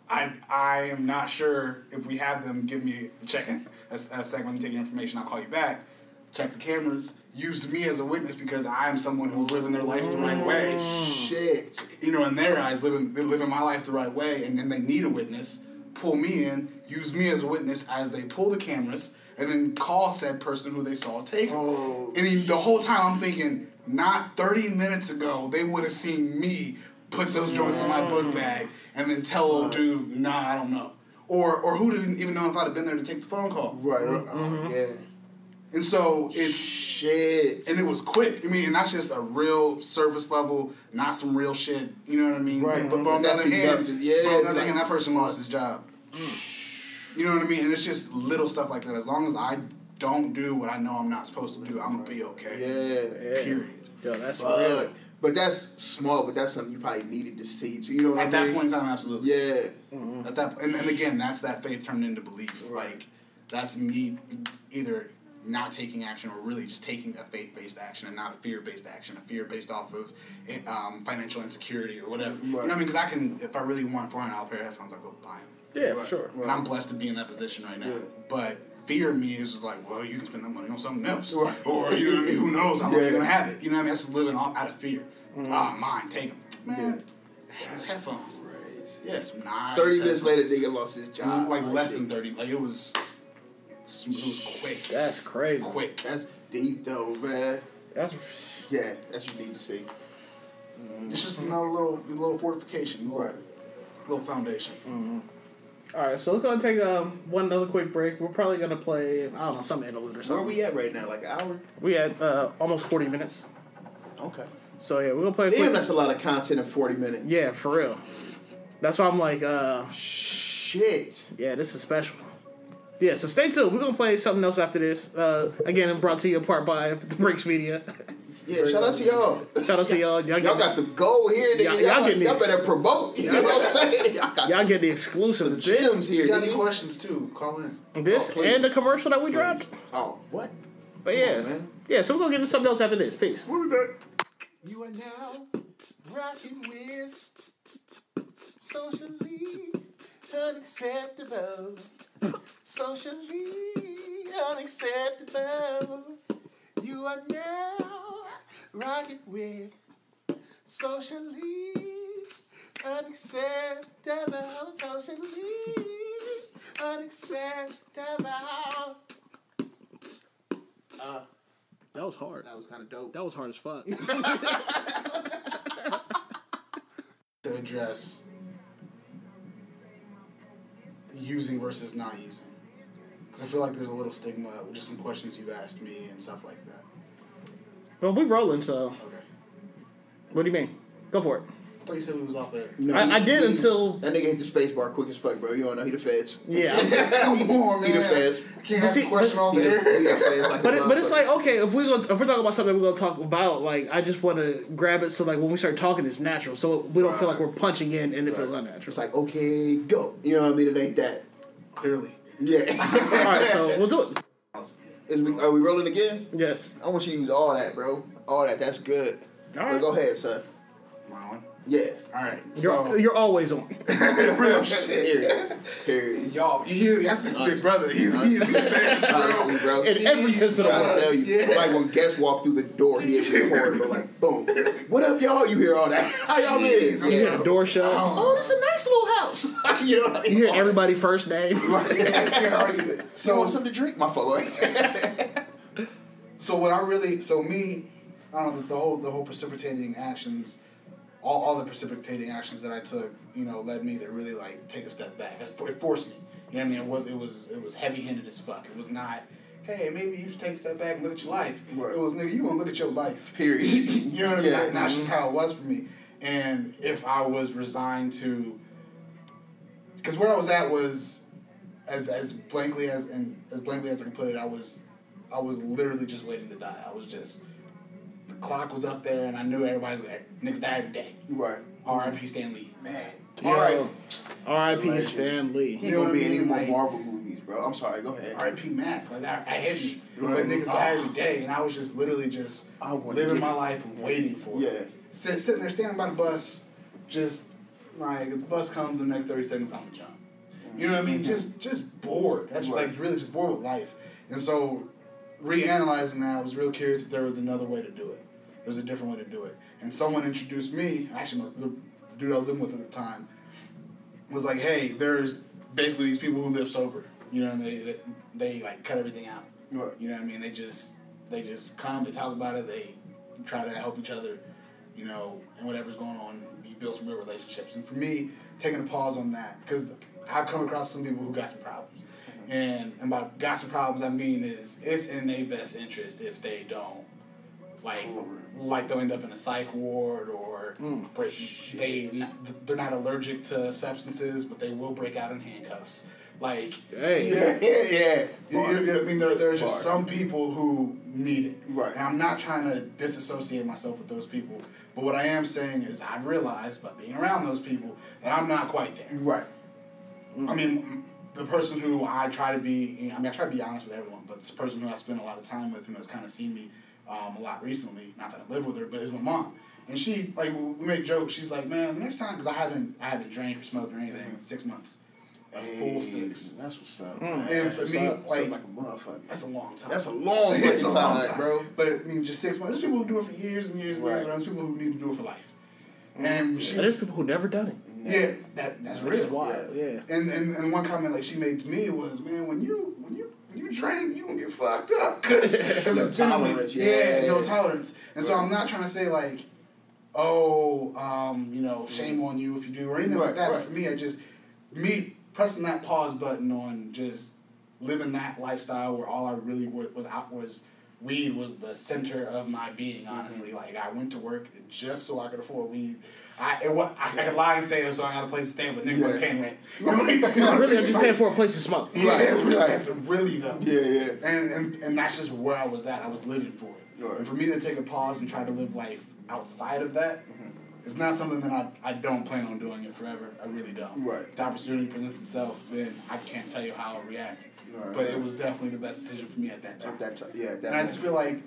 I I am not sure if we have them. Give me a check-in. A, a second, let me take your information. I'll call you back. Check the cameras. Used me as a witness because I am someone who's living their life the right way. Shit. You know, in their eyes, living they're living my life the right way, and then they need a witness. Pull me in. Use me as a witness as they pull the cameras, and then call said person who they saw take. Oh. And the whole time I'm thinking, not 30 minutes ago, they would have seen me put those joints in my book bag and then tell old dude, nah, I don't know. Or or who didn't even know if I'd have been there to take the phone call. Right. right. Oh, mm-hmm. yeah. And so it's Shit. and it was quick. I mean, and that's just a real surface level, not some real shit. You know what I mean? Right. But, but on the That's other hand, enough to- yeah, but on the other like, hand, that person lost his job. Mm. You know what I mean? And it's just little stuff like that. As long as I don't do what I know I'm not supposed to do, I'm gonna be okay. Yeah. Yeah. Period. Yo, that's Fuck. real. But that's small, but that's something you probably needed to see. So you know what At I that point in time, absolutely. Yeah. At that, and, and again, that's that faith turned into belief. Right. Like that's me either not taking action or really just taking a faith based action and not a fear based action, a fear based off of eh, um, financial insecurity or whatever. You know what I mean? Because I can, if I really want a four hundred dollar pair of headphones, I'll go buy them. Yeah, for sure. And I'm blessed to be in that position right now. Yeah. But fear me is just like, well, you can spend that money on something else, Right. or you know what I mean? Who knows? I'm Yeah. gonna have it. You know what I mean? That's just living off out of fear. Mm-hmm. Ah, mine, take them, man. It's headphones. Yes, nice. Thirty minutes later, nigga lost his job. Mm, like less than thirty. Like it was, it was quick, That's crazy. quick. That's deep though, man. That's Yeah, that's what you need to see. It's just another little, little fortification, little, Right. little foundation. Mm-hmm. All right. So let's go and take um one another quick break. We're probably gonna play I don't know some interlude or Where something. are we at right now? Like an hour? We had uh, almost forty minutes. Okay. So yeah, we're gonna play. a Damn, quick- that's a lot of content in forty minutes. yeah, for real. That's why I'm like, uh, Shit. yeah, this is special. Yeah, so stay tuned. We're gonna play something else after this. Uh, again, brought to you in part by the Breaks Media. Yeah, shout out to y'all. Shout out to y'all. Y'all, Y'all get, got some gold here, nigga. Y'all- Y'all, y'all y'all, getting this. better promote. You know what I'm saying? Y'all got y'all some, get the exclusive. some gems here, You got any nigga. questions too? Call in. This Oh, please. and the commercial that we dropped. Oh, what? But yeah, on, man. yeah. So we're gonna get into something else after this. Peace. We're ready. You are now rocking with socially unacceptable. Socially unacceptable. You are now rocking with socially unacceptable. Socially unacceptable. Uh, that was hard. That was kind of dope. That was hard as fuck. to address using versus not using. Because I feel like there's a little stigma with just some questions you've asked me and stuff like that. Well, we're rolling. So Okay. what do you mean? Go for it. I thought you said we was off air. No, I- he- I did he- until- that nigga hit the space bar quick as fuck, bro. You don't know he the feds. Yeah. Come on, man. He the feds. I can't But ask see, a question but- off He the, air. he the feds like But it, but it's like okay, if we go if we're talking about something we're gonna talk about, like I just want to grab it so like when we start talking, it's natural, so we don't feel like we're punching in and it feels unnatural. It's like, okay, go. You know what I mean? It ain't that. Clearly. Yeah. All right, so we'll do it. I was- Is we, are we rolling again? Yes. I want you to use all that, bro. All that. That's good. All Well, go ahead, sir. Marlon. Yeah. All right. You're, So you're always on. real shit. Period. Period. Y'all, he, that's his big brother. He's he's the best, bro. Honestly, bro. In every sense of the I'm trying to word. tell you, Yeah. like when guests walk through the door, he is recording, bro. Like, boom. What up, y'all? You hear all that? How y'all been? Jesus, You hear Yeah. the door shut. Oh. oh, this is a nice little house. you know what I You hear everybody first name. I can't argue. So, So want something to drink, my fuck? So what I really, so me, I don't know, the, the whole the whole precipitating actions, all, all the precipitating actions that I took, you know, led me to really like take a step back. It forced me. You know what I mean? It was it was it was heavy handed as fuck. It was not. Hey, maybe you should take a step back and look at your life. Right. It was nigga, you gonna look at your life. Period. you know what I mean? Yeah. That- that's just mm-hmm. how it was for me. And if I was resigned to, because where I was at was, as as blankly as and as blankly as I can put it, I was, I was literally just waiting to die. I was just, clock was up there, and I knew everybody's like, niggas die every day. You right. R.I.P. Stan Lee. Man. Yo, All right. R.I.P. Legend. Stan Lee. He You know gonna be in any mean? more Marvel movies, bro. I'm sorry. Go ahead. R.I.P. Mac. Like I, I hit me, Right. but niggas die every day, and I was just literally just I living my life waiting for Yeah. it. Sit, sitting there, standing by the bus, just like if the bus comes in the next thirty seconds, I'm gonna jump. You know what I mean? Just just bored. That's Mm-hmm. Right. like really just bored with life. And so, reanalyzing that, I was real curious if there was another way to do it. There was a different way to do it. And someone introduced me. Actually, the, dude I was living with at the time was like, "Hey, there's basically these people who live sober. You know, what I mean? they, they they like cut everything out. Right. You know what I mean? They just they just come, they talk about it, they try to help each other, you know, and whatever's going on, you build some real relationships. And for me, taking a pause on that because I've come across some people who got some problems, mm-hmm. and and by got some problems, I mean is it's in their best interest if they don't. Like, like they'll end up in a psych ward, or mm. break, they they're not allergic to substances, but they will break out in handcuffs. Like, Hey. yeah, yeah, yeah. You- you- I mean, there, there's just some people who need it. Right. And I'm not trying to disassociate myself with those people. But what I am saying is I've realized by being around those people that I'm not quite there. Right. I mean, the person who I try to be, you know, I mean, I try to be honest with everyone, but it's the person who I spend a lot of time with and has kind of seen me um, a lot recently. Not that I live with her, but it's my mom. And she, like, we make jokes. She's like, man, next time, because I haven't, I haven't drank or smoked or anything in six months. A full six. That's what's up. And for me, Like, like, like a motherfucker. that's a long time. That's a long It's a long time, time, bro. But I mean, just six months. There's people who do it for years and years and Right. years. And there's people who need to do it for life. And she, there's people who never done it. yeah, that that's Which is real. wild. Yeah. And, and and one comment like she made to me was, man, when you when you when you drink, you gonna get fucked up because it's been a tolerance, Yeah, yeah. no tolerance. And so I'm not trying to say like, oh, um, you know, shame on you if you do or anything Right, like that. right. But for me, I just me pressing that pause button on just living that lifestyle where all I really wa- was out was weed was the center of my being. Mm-hmm. Honestly, like I went to work just so I could afford weed. I it, I, I could lie and say it so I got a place to stay, but nigga Yeah. wasn't paying rent. You know what I mean? You know what Really. I'm just paying for a place to smoke. Yeah, Right, really, right. really though. Yeah, yeah. And, and and that's just where I was at. I was living for it. Right. And for me to take a pause and try to live life outside of that, mm-hmm. it's not something that I, I don't plan on doing it forever. I really don't. Right. If the opportunity presents itself, then I can't tell you how I'll react. Right. But it was definitely the best decision for me at that time. At that time, yeah. At that and I just feel like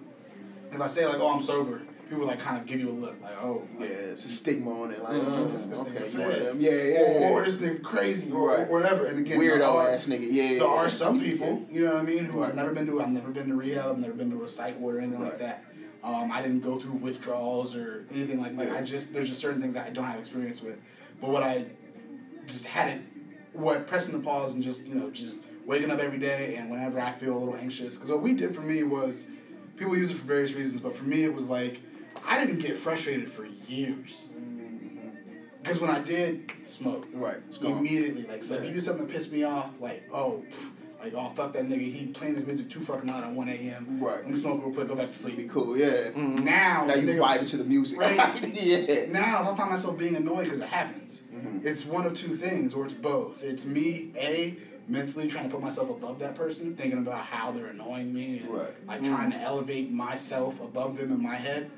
if I say like, oh, I'm sober, people like kind of give you a look like, oh, Yeah, it's a stigma on it. Like, Mm, oh, this- this okay, nigga you one of them. Yeah, yeah, or, yeah. or this nigga crazy or, Right. or whatever. And again, Weirdo are- ass nigga. Yeah, there are yeah. some people, you know what I mean, who I've never been to. I've never been to rehab. I've never been to a psych ward or anything like that. Um, I didn't go through withdrawals or anything like that. Yeah. I just there's just certain things that I don't have experience with. But what I just hadn't, what pressing the pause and just you know just waking up every day and whenever I feel a little anxious, because what we did for me was, people use it for various reasons, but for me it was like I didn't get frustrated for years. Because when I did smoke, Right, immediately, like, so if you do something that pissed me off, like, oh, pff, like, oh, fuck that nigga, he playing his music too fucking loud at 1 a.m. Right. Let me smoke real quick, go back to sleep. Be cool. Yeah. Now, Now you nigga, vibe to the music. Right. yeah. now I find myself being annoyed because it happens. Mm-hmm. It's one of two things, or it's both. It's me, A, mentally trying to put myself above that person, thinking about how they're annoying me, and Right. like trying to elevate myself above them in my head.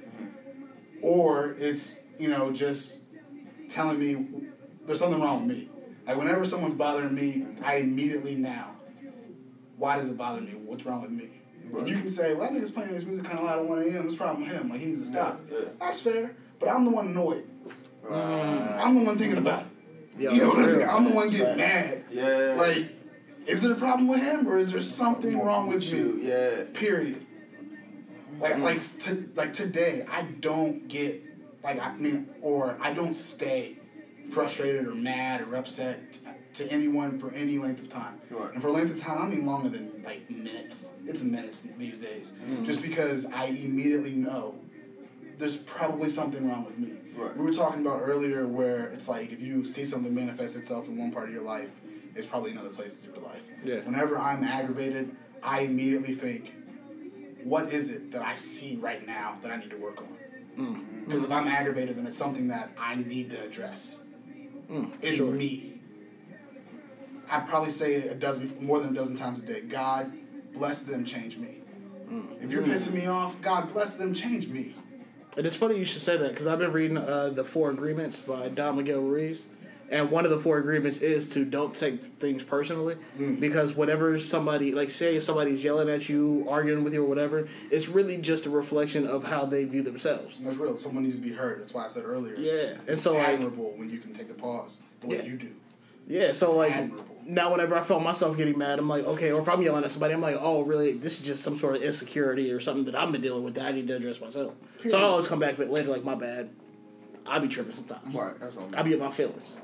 Or it's, you know, just telling me there's something wrong with me. Like whenever someone's bothering me, I immediately now, why does it bother me? What's wrong with me? And you can say, well, that nigga's playing his music kind of loud at 1 a.m. What's the problem with him? Like, he needs to stop. Yeah, yeah. That's fair, but I'm the one annoyed. I'm the one thinking about it. Yo, You know what I mean? I'm the one getting mad. Yeah. Like, is there a problem with him or is there something wrong with you. you? Yeah. Period. Like, mm-hmm. like, to, like today, I don't get, like, I mean, or I don't stay frustrated or mad or upset to anyone for any length of time. Right. And for a length of time, I mean longer than like minutes. It's minutes these days. Mm. Just because I immediately know there's probably something wrong with me. Right. We were talking about earlier where it's like if you see something manifest itself in one part of your life, it's probably in other places of your life. Yeah. Whenever I'm aggravated, I immediately think, what is it that I see right now that I need to work on? Mm. Because if I'm aggravated, then it's something that I need to address mm, in me. I probably say it a dozen, more than a dozen times a day. God, bless them, change me. Mm. If you're pissing me off, God bless them, change me. And it's funny you should say that because I've been reading uh, the Four Agreements by Don Miguel Ruiz, and one of the four agreements is to don't take things personally mm. because whatever somebody, like say somebody's yelling at you, arguing with you or whatever, it's really just a reflection of how they view themselves. That's real. Someone needs to be heard. That's why I said earlier. Yeah, and It's so like admirable when you can take a pause the way Yeah. you do. Yeah, so It's like admirable. now, whenever I felt myself getting mad, I'm like, okay, or if I'm yelling at somebody, I'm like, oh, really? This is just some sort of insecurity or something that I've been dealing with that I need to address myself. So I always come back a bit later, like, my bad. I be tripping sometimes. Right. That's what I'm I be in my feelings.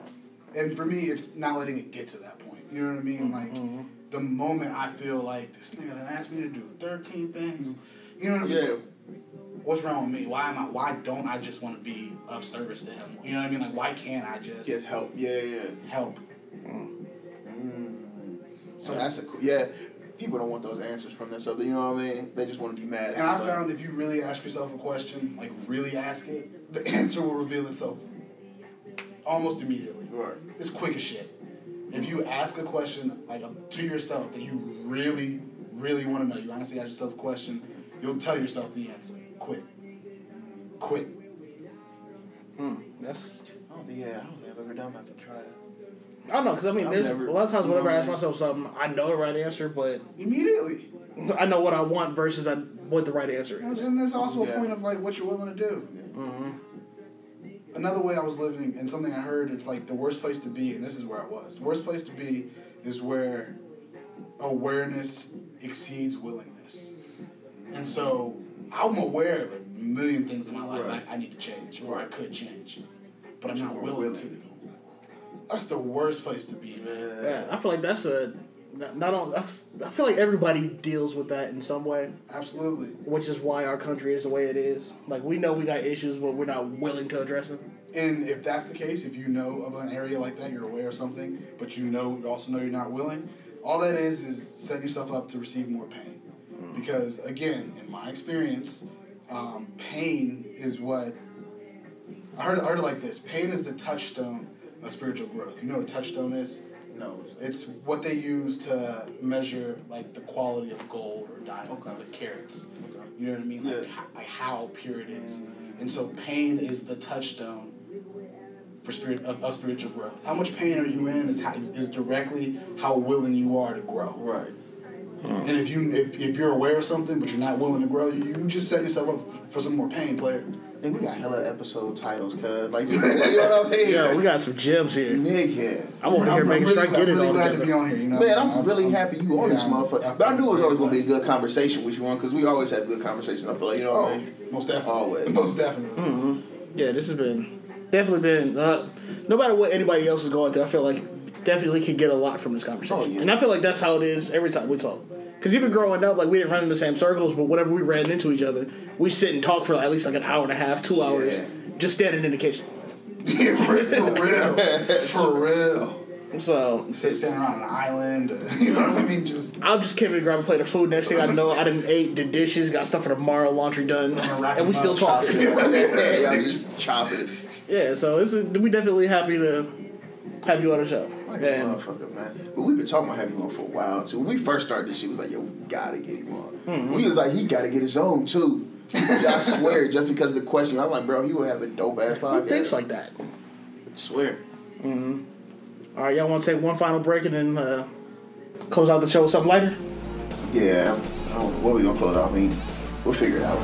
And for me, it's not letting it get to that point. You know what I mean? Mm-hmm, like mm-hmm. the moment I feel like this nigga done asked me to do thirteen things. Mm-hmm. You know what I mean? Yeah. What's wrong with me? Why am I? Why don't I just want to be of service to him? You know what I mean? Like why can't I just Get help. Yeah, yeah. help? So that's a cool. Yeah. People don't want those answers from themselves. You know what I mean? They just want to be mad. At And I found if you really ask yourself a question, like really ask it, the answer will reveal itself almost immediately. Right. It's quick as shit. If you ask a question like uh, to yourself that you really, really want to know, you honestly ask yourself a question, you'll tell yourself the answer. Quick. Quick. Hmm. That's Oh yeah. I don't think I've ever done that to try that. I don't know because I mean, I've there's never- a lot of times whenever I ask myself something, I know the right answer, but Immediately. I know what I want versus I, what the right answer is. and there's also Yeah. a point of like what you're willing to do. Another way I was living, and something I heard, it's like the worst place to be, and this is where I was. The worst place to be is where awareness exceeds willingness. And so I'm aware of a million things in my life Right. I, I need to change, or I could change, but I'm not willing to. That's the worst place to be, man. Yeah, I feel like that's a not not on. I f- I feel like everybody deals with that in some way, Absolutely. which is why our country is the way it is. Like we know we got issues, but we're not willing to address them. And if that's the case, if you know of an area like that, you're aware of something, but you know you also know you're not willing, all that is is setting yourself up to receive more pain. Because again, in my experience, um, pain is what I heard. I heard it like this: pain is the touchstone of spiritual growth. You know what a touchstone is? No. It's what they use to measure like the quality of gold or diamonds, Okay. the carats. You know what I mean? Like, Yeah. ho- like how pure it is. And so pain is the touchstone for spirit of, of spiritual growth. How much pain are you in is, how, is, is directly how willing you are to grow. Right. Hmm. And if you if, if you're aware of something but you're not willing to grow, you, you just set yourself up f- for some more pain, player. Think we got hella episode titles, cuz. Like, just, you know what I mean? Yeah, we got some gems here. Nigga. I'm over here making sure I get I'm it really all glad to together. be on here. You know, Man, I'm really happy you on this yeah, I'm- motherfucker. But I knew it was always gonna be a good conversation with you on, because we always have good conversation. I feel like you know what I Oh, mean. most definitely. Always. Most definitely. Mhm. Yeah, this has been definitely been. Uh, no matter what anybody else is going through, I feel like definitely can get a lot from this conversation. Oh, yeah. And I feel like that's how it is every time we talk. Because even growing up, like we didn't run in the same circles, but whenever we ran into each other, we sit and talk for at least like an hour and a half, two hours, Yeah. just standing in the kitchen. Yeah, for real. For real. So Sit standing around an island. uh, You know what I mean? Just I just came to grab a plate of food. Next thing I know, I didn't ate, did dishes, got stuff for tomorrow, laundry done, and we still talking. yeah, y'all just chopping it. Yeah, so it's a, we definitely happy to have you on the show. Like a And motherfucker, man. But we've been talking about having him on for a while too. When we first started this shit, was like, yo, we gotta get him on. Mm-hmm. We was like, he gotta get his own too. I swear, just because of the question, I'm like, bro, he would have a dope ass who podcast. thinks like that? swear. Mhm. All right, y'all want to take one final break and then uh, close out the show with something lighter? Yeah, I don't know what we gonna close out. I mean, we'll figure it out.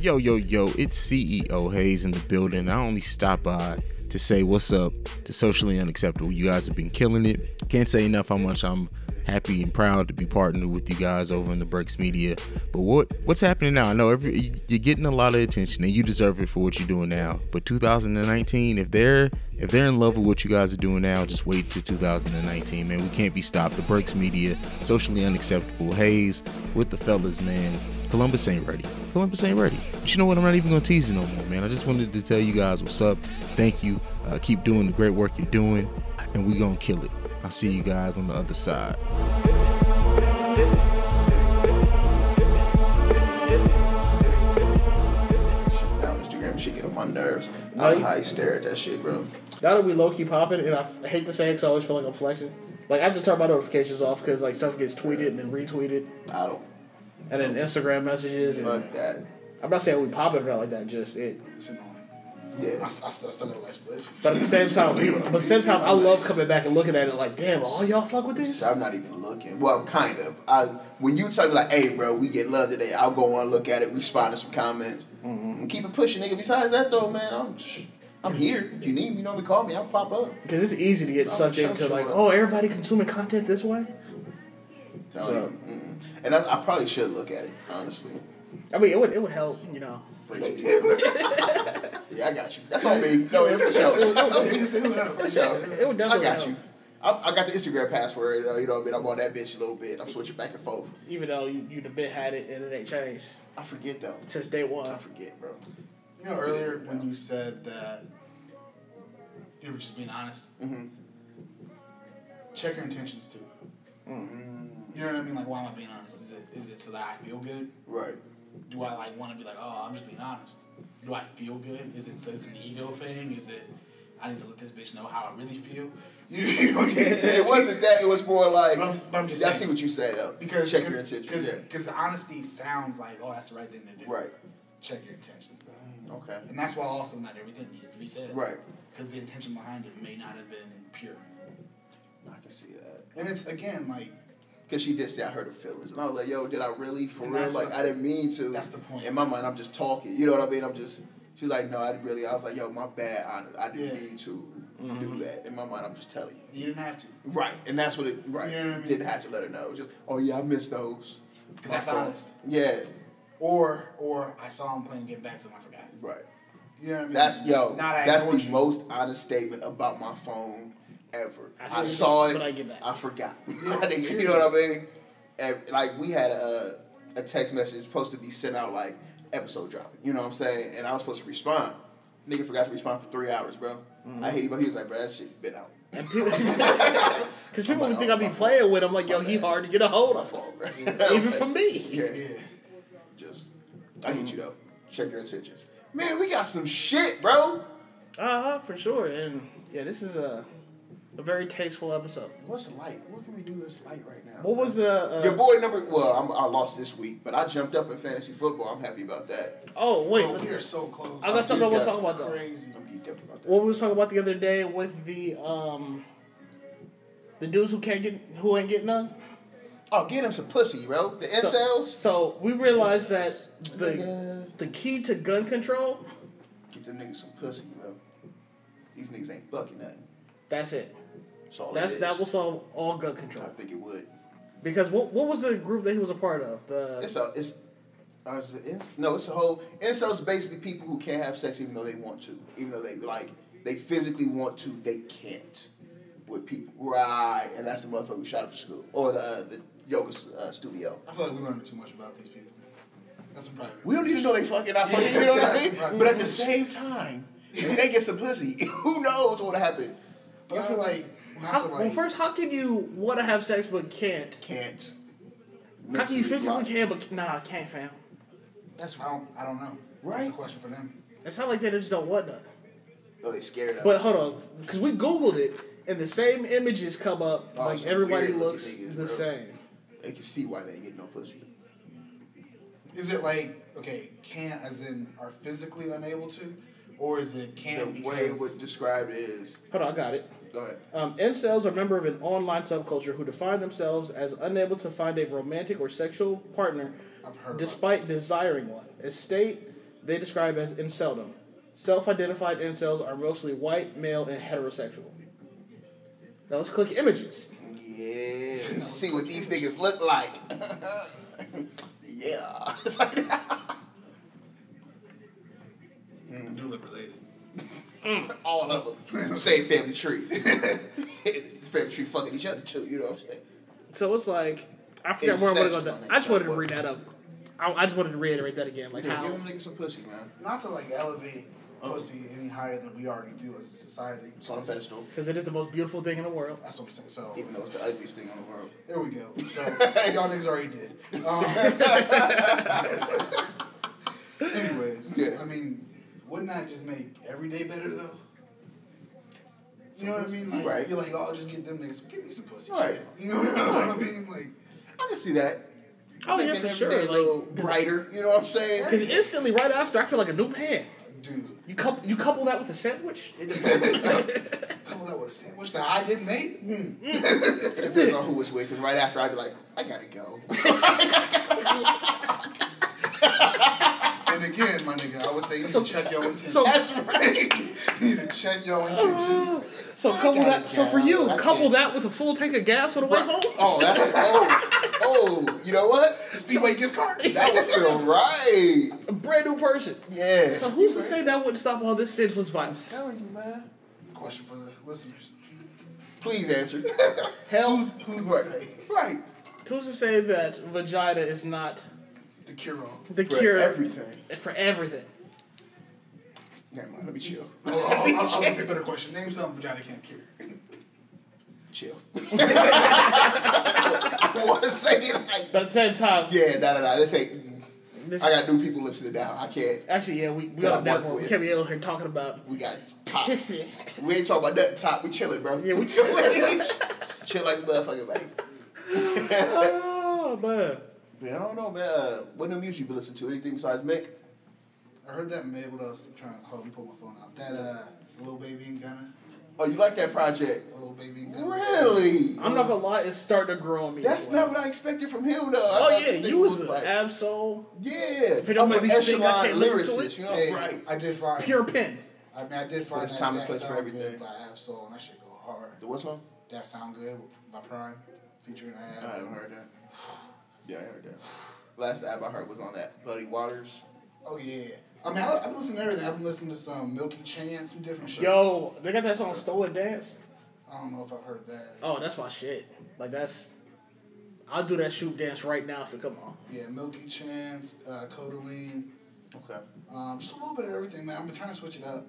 Yo, yo, yo, it's CEO Hayes in the building. I only stop by to say what's up to Socially Unacceptable. You guys have been killing it. Can't say enough how much I'm happy and proud to be partnered with you guys over in the Breaks Media. But what what's happening now? I know every you're getting a lot of attention and you deserve it for what you're doing now. But 2019, if they're if they're in love with what you guys are doing now, just wait till 2019, man. We can't be stopped. The Breaks Media, Socially Unacceptable, Hayes with the fellas, man. Columbus ain't ready. Columbus ain't ready. But you know what? I'm not even gonna tease it no more, man. I just wanted to tell you guys what's up. Thank you. Uh, keep doing the great work you're doing, and we gonna kill it. I'll see you guys on the other side. Now Instagram shit get on my nerves. I No, don't know how you stare at that shit, bro. Now that we low key popping, and I f- hate to say it, 'cause I always feel like I'm flexing. Like I have to turn my notifications off because like stuff gets tweeted and then retweeted, I don't. And then Instagram messages. And Fuck that. I'm not saying we popping or not like that. Just it. It's annoying. Yeah. I, I, still, I still got a life to live. But at the same time, but at the same time, I love coming back and looking at it like, damn, all y'all fuck with this. I'm not even looking. Well, kind of. I when you tell me like, "Hey, bro, we get love today," I'll go on look at it, respond to some comments, Mm-hmm. and keep it pushing, nigga. Besides that, though, man, I'm I'm here. If you need me, you know me, call me. I'll pop up. Because it's easy to get sucked into like, oh, everybody consuming content this way. Tell So- mm-mm. And I, I probably should look at it honestly. I mean, it would it would help, you know. Yeah, yeah, I got you. That's on me. No, yeah, for sure. For sure. It would definitely I got help. you. I, I got the Instagram password. You know, you know, but I'm on that bitch a little bit. I'm switching back and forth. Even though you you the bit had it and it ain't changed I forget though. since day one. I forget, bro. You know, earlier when you said that you were just being honest, Mm-hmm. check your intentions too. Mm-hmm. You know what I mean? Like, why am I being honest? Is it is it so that I feel good? Right. Do I like want to be like, oh, I'm just being honest? Do I feel good? Is it so it's an ego thing? Is it I need to let this bitch know how I really feel? You know what I'm saying? it wasn't that. It was more like. But I'm, but I'm just I see what you say though. because check your intentions. Because Yeah. because the honesty sounds like, oh, that's the right thing to do. Right. Check your intentions. Okay. And that's why also not everything needs to be said. Right. Because the intention behind it may not have been pure. I can see that. And it's again like Cause she did say I hurt her feelings, and I was like, "Yo, did I really for And real? Like I didn't mean to." that's the point. In my mind, I'm just talking. You know what I mean? I'm just. She's like, "No, I didn't really." I was like, "Yo, my bad. I, I didn't Yeah. mean to do mm-hmm. that." In my mind, I'm just telling you. you didn't have to. Right, and that's what it. Right, You know what I mean? didn't have to let her know. Just, oh yeah, I missed those. Because that's fault. honest. Yeah, Or or I saw him playing getting back to him, I forgot. right. You know what I mean? That's yo. Not that's the you. most honest statement about my phone ever. I I, saw it, it, but I get back. I forgot. You know what I mean? And, like we had a a text message supposed to be sent out like episode dropping. You know what I'm saying? And I was supposed to respond. Nigga forgot to respond for three hours, bro. Mm-hmm. I hate it, but he was like, bro, that shit been out. And people, because people would think I'd be playing with him, like, yo, he hard to get a hold of. Fault, bro. Even for me. Yeah. Just, I get you though. Check your intentions. Man, we got some shit, bro. Uh huh, for sure. And yeah, this is a a very tasteful episode. What's light? What can we do this light right now? What was the? Uh, Your boy number. Well, I'm, I lost this week, but I jumped up in fantasy football. I'm happy about that. Oh wait, Oh, we are so close. I got something I want to talk about though. Crazy. I'm geeked up about that. What we was talking about the other day with the um, the dudes who can't get who ain't getting none. Oh, get him some pussy, bro. The incels. So we realized that the Nigga. the key to gun control. Get them niggas some pussy, bro. These niggas ain't fucking nothing. That's it. That's That's that will solve all gun control. I think it would. Because what what was the group that he was a part of? The It's a it's. Uh, is it inc- no, it's a whole incels. Basically, people who can't have sex even though they want to, even though they like they physically want to, they can't with people. Right, and that's the motherfucker who shot up the school or the uh, the yoga uh, studio. I feel like we learned too much about these people. That's some private. We don't need to know they fucking not fucking. Yes, you know what I mean? right. But at the same time, if they get some pussy, who knows what happened? happen? But I feel like not how, to like. well, first, how can you want to have sex but can't? Can't. How can you Mentally physically blocked. can but nah, I can't, fam. that's I don't I don't know. Right. That's a question for them. It's not like they just don't want none. Oh, they scared of. But hold on, because we googled it and the same images come up. Oh, like everybody looks niggas, the bro. same. they can see why they ain't getting no pussy. Is it like okay, can't as in are physically unable to, or is it can't because The way it would describe is. Hold on, I got it. Go ahead. Um, incels are a member of an online subculture who define themselves as unable to find a romantic or sexual partner I've heard about despite desiring one. A state they describe as inceldom. Self-identified incels are mostly white, male, and heterosexual. Now let's click images. Yeah. See what these niggas look like. yeah. It's like I do look related. all of them. Same family tree. family tree fucking each other too. You know what I'm saying? So it's like I forgot where I wanted to go. Incestual, with that. I just wanted to nigga. bring that up. I, I just wanted to reiterate that again, like Yeah, how give them niggas some pussy, man. Not to like elevate pussy any higher than we already do as a society. It's on a pedestal. because it is the most beautiful thing in the world. That's what I'm saying. So Even though it's the ugliest thing in the world. there we go. So y'all niggas already did. Um, anyways, Yeah. I mean, wouldn't that just make every day better though? You know what I mean? Like, Right. You're like, oh, I'll just get them niggas, give me some pussy. Right. shit. You know what I mean? Like, I can see that. Oh yeah, Making for sure. day a little Like brighter. You know what I'm saying? because instantly right after, I feel like a new man. dude, You couple you couple that with a sandwich. It depends. it couple that with a sandwich that I didn't make. Mm. depends on who was with. Because right after, I'd be like, I gotta go. Again, my nigga, I would say you need So- to check your intentions. so- That's right. you need to check your intentions. So couple that. So for you, couple that with a full tank of gas on the way home. Oh, that's oh, oh. You know what? Speedway gift card. That would feel right. A brand new person. Yeah. So who's to say that wouldn't stop all this senseless violence? telling you, man. Question for the listeners. Please answer. Hell, Who's, who's right. Right. who's to say that vagina is not The cure all. the For cure everything. for everything? Never mind. Let me chill. Oh, I'll, I'll, I'll say a better question. Name something vagina can't cure. Chill. I don't want to say it like. But at the same time, Yeah, no, no, no. This ain't. this, I got new people listening now. I can't. actually, yeah, we, we That got that work one. We can't be out here talking about. We got top. We ain't talking about nothing top. We chilling, bro. Yeah, we chilling. chill like a motherfucker, man. oh man. Man, I don't know, man. Uh, what new music you been listening to? Anything besides Mick? I heard that Mabel What else? I'm trying to hold and pull my phone out. That uh, Lil Baby in Gunna. Oh, you like that project? Lil Baby in Gunna. Really? I'm not gonna lie, it's starting to grow on me. That's this not what I expected from him, though. I Oh thought yeah, this you nigga was the like, Ab-Soul, yeah. If it don't I'm make me think, I can't listen to lyricist, it. you know? Hey, right. I did find. pure pen. I mean, I did find it's that, time and that place for sound everything. good by Ab-Soul, and that should go hard. The what song? That sound good by Prime, featuring I Ab. haven't heard that. Yeah, I heard that. Last app I heard was on that Bloody Waters. Oh yeah. I mean, I, I've been listening to everything. I've been listening to some Milky Chance, some different shit. Yo, they got that song "Stolen Dance." I don't know if I've heard that. Oh, that's my shit. Like that's, I'll do that shoot dance right now if it come on. Yeah, Milky Chance, uh, Kodaline, Okay. um, just a little bit of everything, man. I've been trying to switch it up.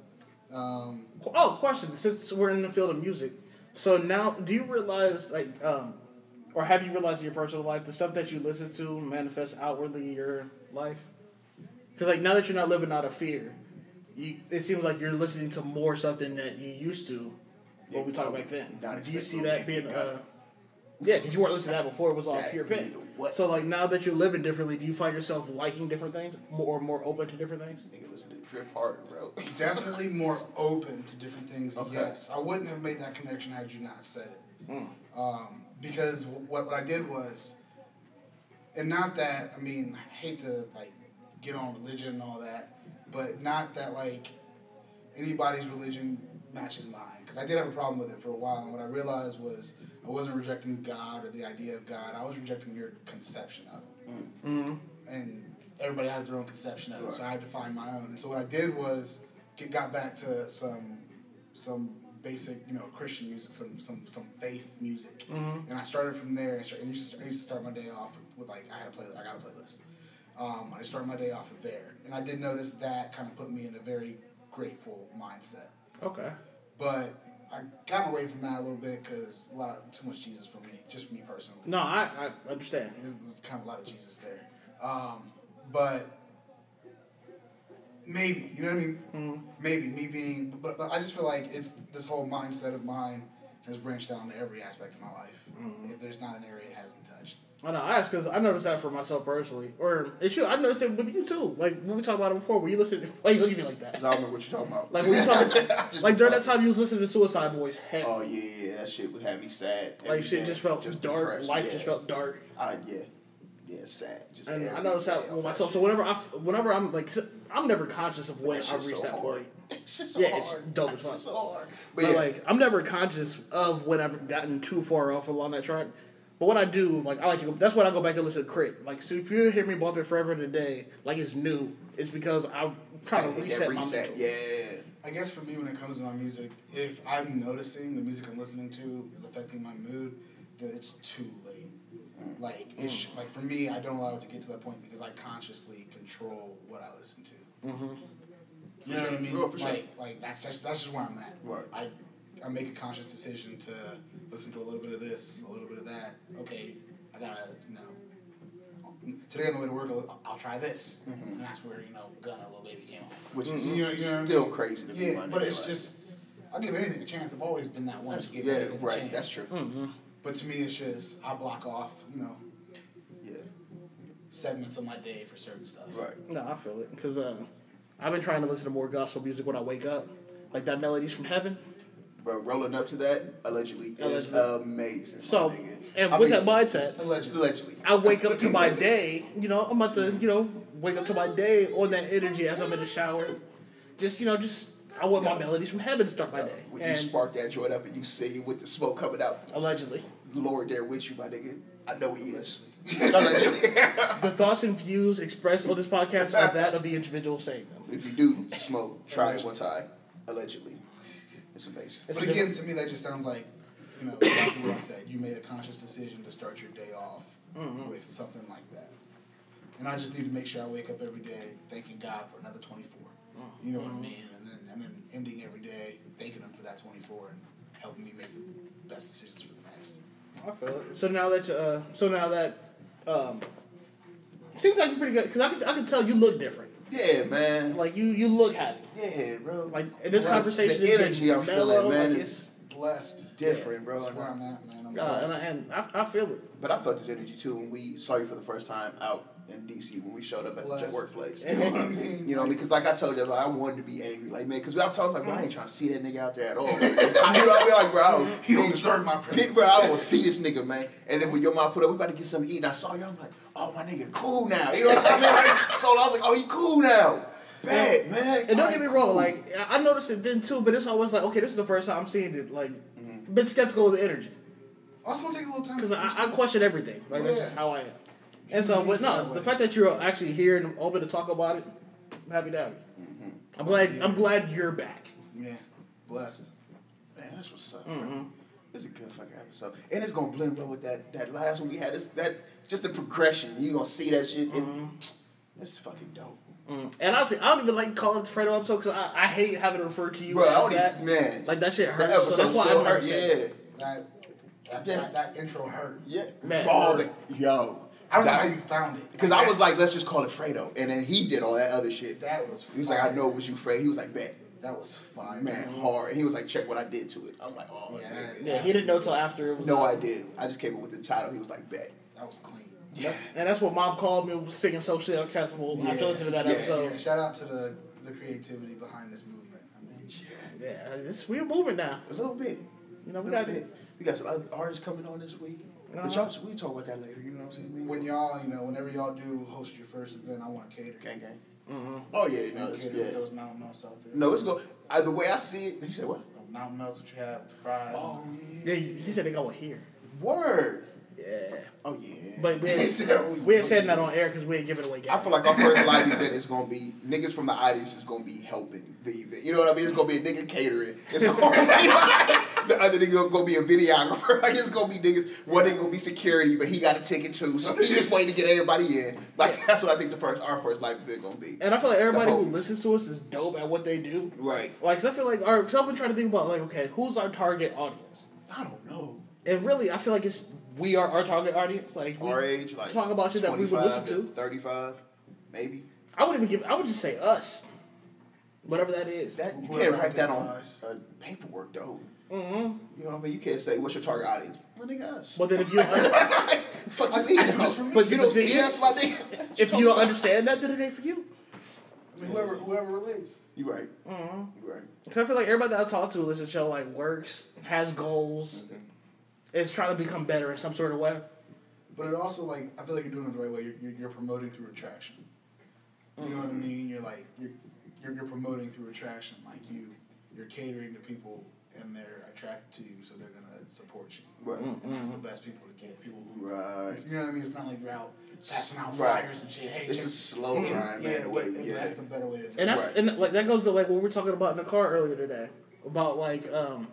Um, Oh, question. Since we're in the field of music, so now do you realize like, um, or have you realized in your personal life the stuff that you listen to manifests outwardly in your life? Because like now that you're not living out of fear, you it seems like you're listening to more stuff than that you used to. What we talked back then. Not Do you see expecting that being that. uh, yeah? Because you weren't listening to that before. It was all That pure pen. nigga, what? So like now that you're living differently, do you find yourself liking different things, more or more open to different things? Nigga listen to Drip hard, bro. definitely more open to different things. Okay. Yes, I wouldn't have made that connection had you not said it. Mm. Um, because what what I did was, and not that I mean, I hate to like get on religion and all that, but not that like anybody's religion matches mine. Because I did have a problem with it for a while, and what I realized was I wasn't rejecting God or the idea of God. I was rejecting your conception of it Mm-hmm. and everybody has their own conception of it. So I had to find my own. And so what I did was get, got back to some some basic, you know, Christian music, some some some faith music, and I started from there. And, start, and used to, I used to start my day off with, with like I had a playlist. I got a playlist. Um, I started my day off of there, and I did notice that kind of put me in a very grateful mindset. Okay. But I got away from that a little bit because a lot too much Jesus for me, just for me personally. No, I, I understand. There's, there's kind of a lot of Jesus there. Um, but maybe, you know what I mean? Maybe me being, but, but I just feel like it's this whole mindset of mine has branched out into every aspect of my life. If there's not an area it hasn't touched. I know. I asked because I noticed that for myself personally, or it should. I noticed it with you too. Like when we talked about it before, were you listening? Why you looking at me like that? I don't remember what you're talking about. Like when you talking, like during that time you was listening to Suicideboys, heavy. Oh yeah, yeah, that shit would have me sad. like shit day. just felt just dark. depressed, Life yeah. just felt dark. Uh, yeah, Yeah, sad. Just And I noticed that with that myself. So whenever I, whenever I'm like, I'm never conscious of when I shit's reach so that hard. point. It's just so yeah, hard. it's dope as It's fuck. just so hard. But, But yeah, like, I'm never conscious of when I've gotten too far off along that track. But what I do, like, I like to go. That's when I go back to listen to Crit. Like, so if you hear me bump it forever today, like it's new, it's because I'm trying to hit reset, my mental. Yeah. I guess for me, when it comes to my music, if I'm noticing the music I'm listening to is affecting my mood, then it's too late. Mm. Like it's mm. like for me, I don't allow it to get to that point because I consciously control what I listen to. Mm-hmm. You know what I mean? Oh, for sure. like, like that's just that's just where I'm at. Right. I I make a conscious decision to listen to a little bit of this, a little bit of that. Okay, I gotta you know. Today on the way to work, I'll, I'll try this, and that's where you know Gunna, Lil Baby came off. Which is You know- you know what I still mean? crazy to me. Yeah, my but it's like- just I'll give anything a chance. I've always been that one to give yeah, anything a right. That's true. Mm-hmm. But to me, it's just I block off, you know, Yeah. Segments of my day for certain stuff. Right. No, I feel it because uh, I've been trying to listen to more gospel music when I wake up, like that "Melodies from Heaven." But rolling up to that allegedly, is amazing. So, and I with mean, that mindset, Allegedly. allegedly. I wake up to my day. You know, I'm about to, you know, wake up to my day on that energy as I'm in the shower. Just, you know, just I want my melodies from heaven to start my day. When you spark that joint up and you sing it with the smoke coming out, allegedly, Lord there with you, my nigga. I know he is. the thoughts and views expressed on this podcast are that of the individual saying them. if you do smoke, try it one time. Allegedly. It's amazing. It's But again, to me, that just sounds like, you know, exactly what I said. You made a conscious decision to start your day off with something like that. And I just need to make sure I wake up every day thanking God for another 24. You know what I mean? And then, and then ending every day thanking Him for that 24 and helping me make the best decisions for the next. I feel it. So now that, uh, so now that, um, seems like you're pretty good because I can, I can tell you look different. Yeah, man. Like you, you look happy. Yeah, bro. Like in this conversation, the energy I'm mellow, feeling, man, like is it's- Blessed. different, bro. That's where I'm at, man. I'm Uh, and. I, and I, I feel it. But I felt this energy too when we saw you for the first time out in DC when we showed up at Blessed. the workplace. You know what I mean? You know, because like I told you, like, I wanted to be angry, like man, because I'm talking like, bro, I ain't trying to see that nigga out there at all. you know what I mean? Like, bro, I don't, He don't deserve my presence. bro, I don't see this nigga, man. And then when your mom put up, we about to get something to eat, and I saw you, I'm like, oh my nigga, cool now. You know what I mean? Like, so I was like, oh, he cool now. Bad man. And don't get me wrong, like I noticed it then too, but it's always like, okay, this is the first time I'm seeing it. Like, Mm-hmm. been skeptical of the energy Also, gonna take a little time. because I, I question everything. Like that's Yeah. just how I am. And so, but no, the fact that you're actually here and open to talk about it, I'm happy to have you. Mm-hmm. I'm glad. I'm glad you're back. Yeah, blessed. Man, that's what's up. bro. This is a good fucking episode, and it's gonna blend well with that that last one we had. This that just the progression. You are gonna see that shit. And it's fucking dope, Mm. And honestly, I don't even like calling it the Fredo episode because I, I hate having to refer to you bro. As don't that. even, man. Like that shit that hurts. episode So that's why still I never hurt. Yeah, That, that, that, that intro hurt. yeah. Man. all the yo. I don't know how you found it. Because I was like, let's just call it Fredo, and then he did all that other shit. that was. He was like, I know it was you, Fred. He was like, bet, That was fire. man, hard. And he was like, check what I did to it. I'm like, oh, Yeah, nigga. Yeah, he didn't know till after it was. No, out. I did. I just came up with the title. He was like, bet. That was clean. Yep. And that's what mom called me was singing socially unacceptable after listening to that Yeah, episode. Yeah, shout out to the the creativity behind this movement. I mean, Yeah, it's, we're moving now. A little bit. You know, we got bit. We got some other artists coming on this week. But Uh-huh. y'all, we talk about that later. You know what I'm saying? when y'all, you know, whenever y'all do host your first event, I want to cater. gang gang. Oh yeah, no, No, it's, cater yeah. those mountain melts out there. No, it's go. Uh, the way I see it, you said what? The mountain melts that you have, the fries. Oh Yeah, he said they going here. Word. Yeah. Oh yeah. But we ain't, said, oh, we that on air because we ain't giving away I feel like our first live event is gonna be niggas from the audience is gonna be helping the event. You know what I mean? It's gonna be a nigga catering. It's gonna be like, the other nigga gonna be a videographer. Like it's gonna be niggas. One nigga gonna be security, but he got a ticket too, so he's just waiting to get everybody in. Like that's what I think the first our first live event gonna be. And I feel like everybody who listens to us is dope at what they do. Right. Like, 'cause I feel like, our, cause I've been trying to think about, like, okay, who's our target audience? I don't know. And really, I feel like it's we are our target audience. Like, we Our age, like talk about shit that we would listen to. Thirty-five, maybe. I wouldn't even give. I would just say us, whatever that is. That you Whoever can't write that on identifies. uh, paperwork though. mm-hmm. You know what I mean? You can't say what's your target audience. Well, nigga, us. But then if you don't, Fuck you mean? That's for me. But you don't thing see is- us, my nigga. if you don't understand that, then it ain't for you. I mean, whoever whoever relates. You right. Mm-hmm. You right. Cause I feel like everybody that I talk to listens to the show like works, has goals, is trying to become better in some sort of way. but it also like I feel like you're doing it the right way. You're, you're, you're promoting through attraction. You know what I mean? You're like you're, you're you're promoting through attraction. Like you you're catering to people and they're attracted to you, so they're gonna support you. Right. And that's the best people to get. People who Right. you know what I mean? It's not like you're out passing out Right. flyers and shit. Hey, It's check- a slow Yeah, grind, man. Yeah, the way- yeah. that's the better way to do it. And that's Right. and like that goes to like what we were talking about in the car earlier today about like um,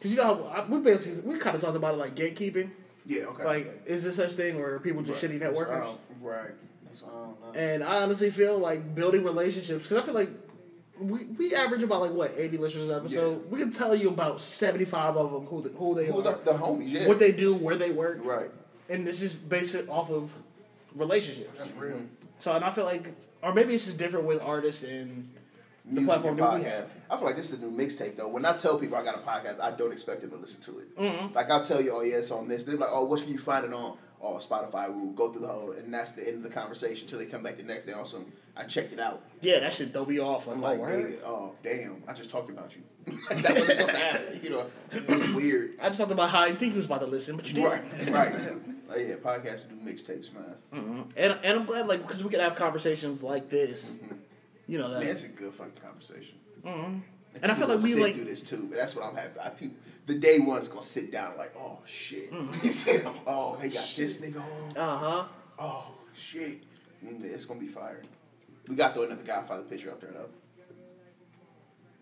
because you know I- uh, we basically we kind of talked about it like gatekeeping. Yeah. Okay. Like, is there such thing where people just shitty That's networkers? Right. I don't know. And I honestly feel like building relationships because I feel like we, we average about like what eighty listeners an episode. Yeah. We can tell you about seventy five of them who the, who they Who are, the, the homies? Yeah. what they do, where they work, Right. and it's just based off of relationships. That's real. So and I feel like, or maybe it's just different with artists and Music platform and that we podcast. have. I feel like this is a new mixtape though. When I tell people I got a podcast, I don't expect them to listen to it. Mhm. Like I'll tell you, oh yeah, it's on this. They're like, oh, what can you find it on? Oh, Spotify. We'll go through the whole, and that's the end of the conversation until they come back the next day. Also, I checked it out. Yeah, that shit throw me off. Like, I'm oh, like, word? oh damn, I just talked about you. that's what's supposed to happen. You know, it's weird. I just talked about how I think you was about to listen, but you didn't. Right, right. Oh yeah, podcasts do mixtapes, man. Mm-hmm. And and I'm glad like because we can have conversations like this. You know that. Man, it's a good fucking conversation. Mhm. And I feel like we sit like through this too. But that's what I'm happy. I, people, the day one's gonna sit down like, oh shit. He said, oh, they got this nigga on. Uh huh. Oh shit. Mm, It's gonna be fire. We got to throw another Godfather picture up there though.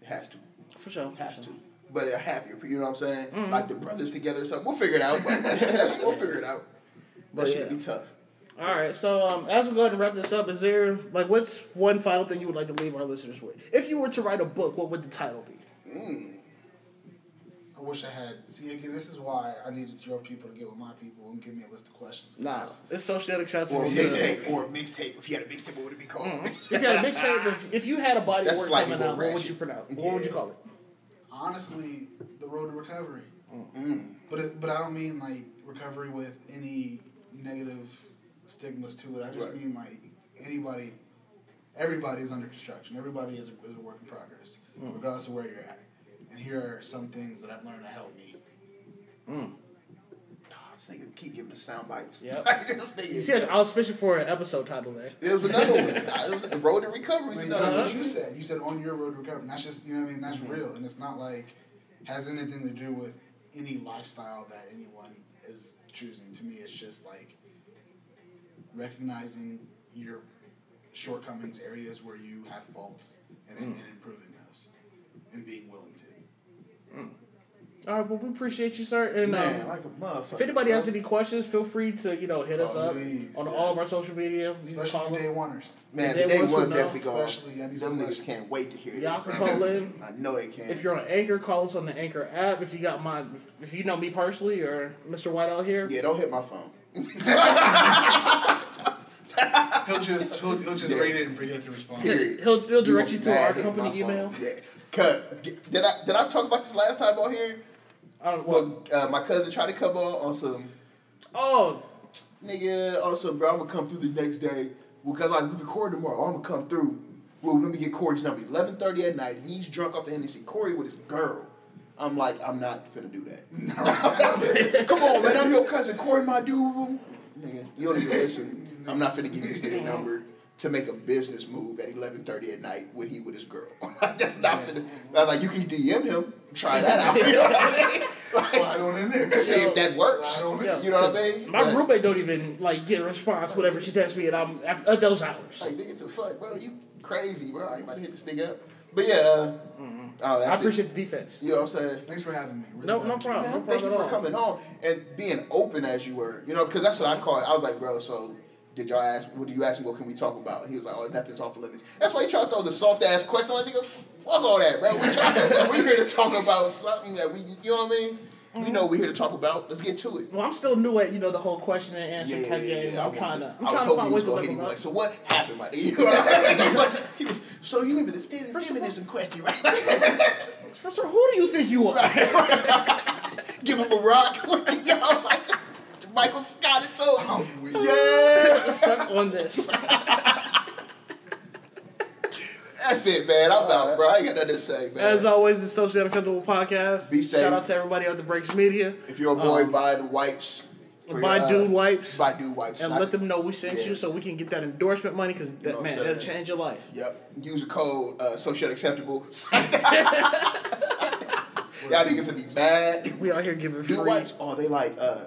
It has to. For sure. It Has to. But a happier, you know what I'm saying? Mhm. Like the brothers together or something. We'll figure it out. We'll figure it out. But That should be tough. All right. So um, as we go ahead and wrap this up, is there like what's one final thing you would like to leave our listeners with? If you were to write a book, what would the title be? Mm. I wish I had. See, again, this is why I needed your people to get with my people and give me a list of questions. Nah, it's socially unacceptable. Or mixtape. Or mixtape. If you had a mixtape, what would it be called? Mhm. If you had a mixtape, if, if you had a body of That's work slightly coming out, what would you pronounce? What would you call it? Honestly, the road to recovery. Mm. But it, but I don't mean like recovery with any negative stigmas to it. I just Right. mean like anybody, everybody is under construction. Everybody is a, is a work in progress, Mm. regardless of where you're at. And here are some things that I've learned to help me. Mm. This nigga keep giving us sound bites. Yep. You see, I was fishing for an episode title there. There was another one. It was road to recovery. Like, that's what you said. You said on your road to recovery. And that's just you know what I mean. That's Mm-hmm. real, and it's not like has anything to do with any lifestyle that anyone is choosing. To me, it's just like recognizing your shortcomings, areas where you have faults, and, and improving those, and being willing to. All right, well, we appreciate you, sir. And Man, um, like a motherfucker. if anybody has any questions, feel free to you know hit us Oh, up please. on all of our social media. You Especially day oneers. Man, They the day want to one's definitely gone. especially, I need some Them niggas can't wait to hear. Y'all can call in. I know they can. If you're on Anchor, call us on the Anchor app. If you got my, if you know me personally or Mr. White out here, yeah, don't hit my phone. He'll just he'll, he'll just Yeah. rate it and forget to respond. Period. he'll he'll direct gonna you to our company email. Yeah. Cause did I did I talk about this last time on here? I don't well, Well, uh, my cousin tried to come on on some oh, nigga on some bro. I'm gonna come through the next day because like we record tomorrow. I'm gonna come through. Well, let me get Corey's number. 11:30 at night. He's drunk off the Hennessy. Corey with his girl. I'm like, I'm not finna do that. Come on, man. I'm your cousin. Corey, my dude. Nigga, you don't even listen. I'm not finna give you this nigga number to make a business move at 11:30 at night with he with his girl. That's not finna. I'm like, you can DM him. Try that out. You know what I mean? Like, Slide on in there. See if that works. Slide on in. Yeah. You know what I mean? my But- roommate don't even like get a response whatever she texts me, and I'm at those hours. Like, nigga, the fuck, bro? You crazy, bro? I ain't about to hit this nigga up. But yeah, uh, oh, that's I it. appreciate the defense. You know what I'm saying? Thanks for having me. Really No, glad no problem. Man, No thank you problem for all. coming on and being open as you were. You know, because that's what I call it. I was like, bro, so did y'all ask? What do you ask me? What can we talk about? He was like, oh, nothing's off limits. That's why you try to throw the soft ass question. Like, nigga, fuck all that, bro. We we here to talk about something that we, you know what I mean? We mm-hmm. know we're here to talk about. Let's get to it. Well, I'm still new at you know the whole question and answer Yeah, yeah, yeah, game. yeah. I'm trying to I'm I was trying to find ways to hit up. like, so what happened, my nigga? You know what I mean? so you remember the fem- feminism question, right? First of all, who do you think you are? Give him a rock. Yo, Michael, Michael Scott and told him. yeah, suck on this. That's it, man. I'm out, bro. I ain't got nothing to say, man. As always, the Socially Unacceptable Podcast. Be safe. Shout out to everybody at the Breaks Media. if you're a boy, Um, buy the wipes For buy uh, dude wipes. Buy dude wipes. and Not- let them know we sent you so we can get that endorsement money because that man that'll change your life. Yep. Use a code uh, social acceptable. Y'all niggas will be mad. We out here giving Dude free. wipes, oh, they like uh,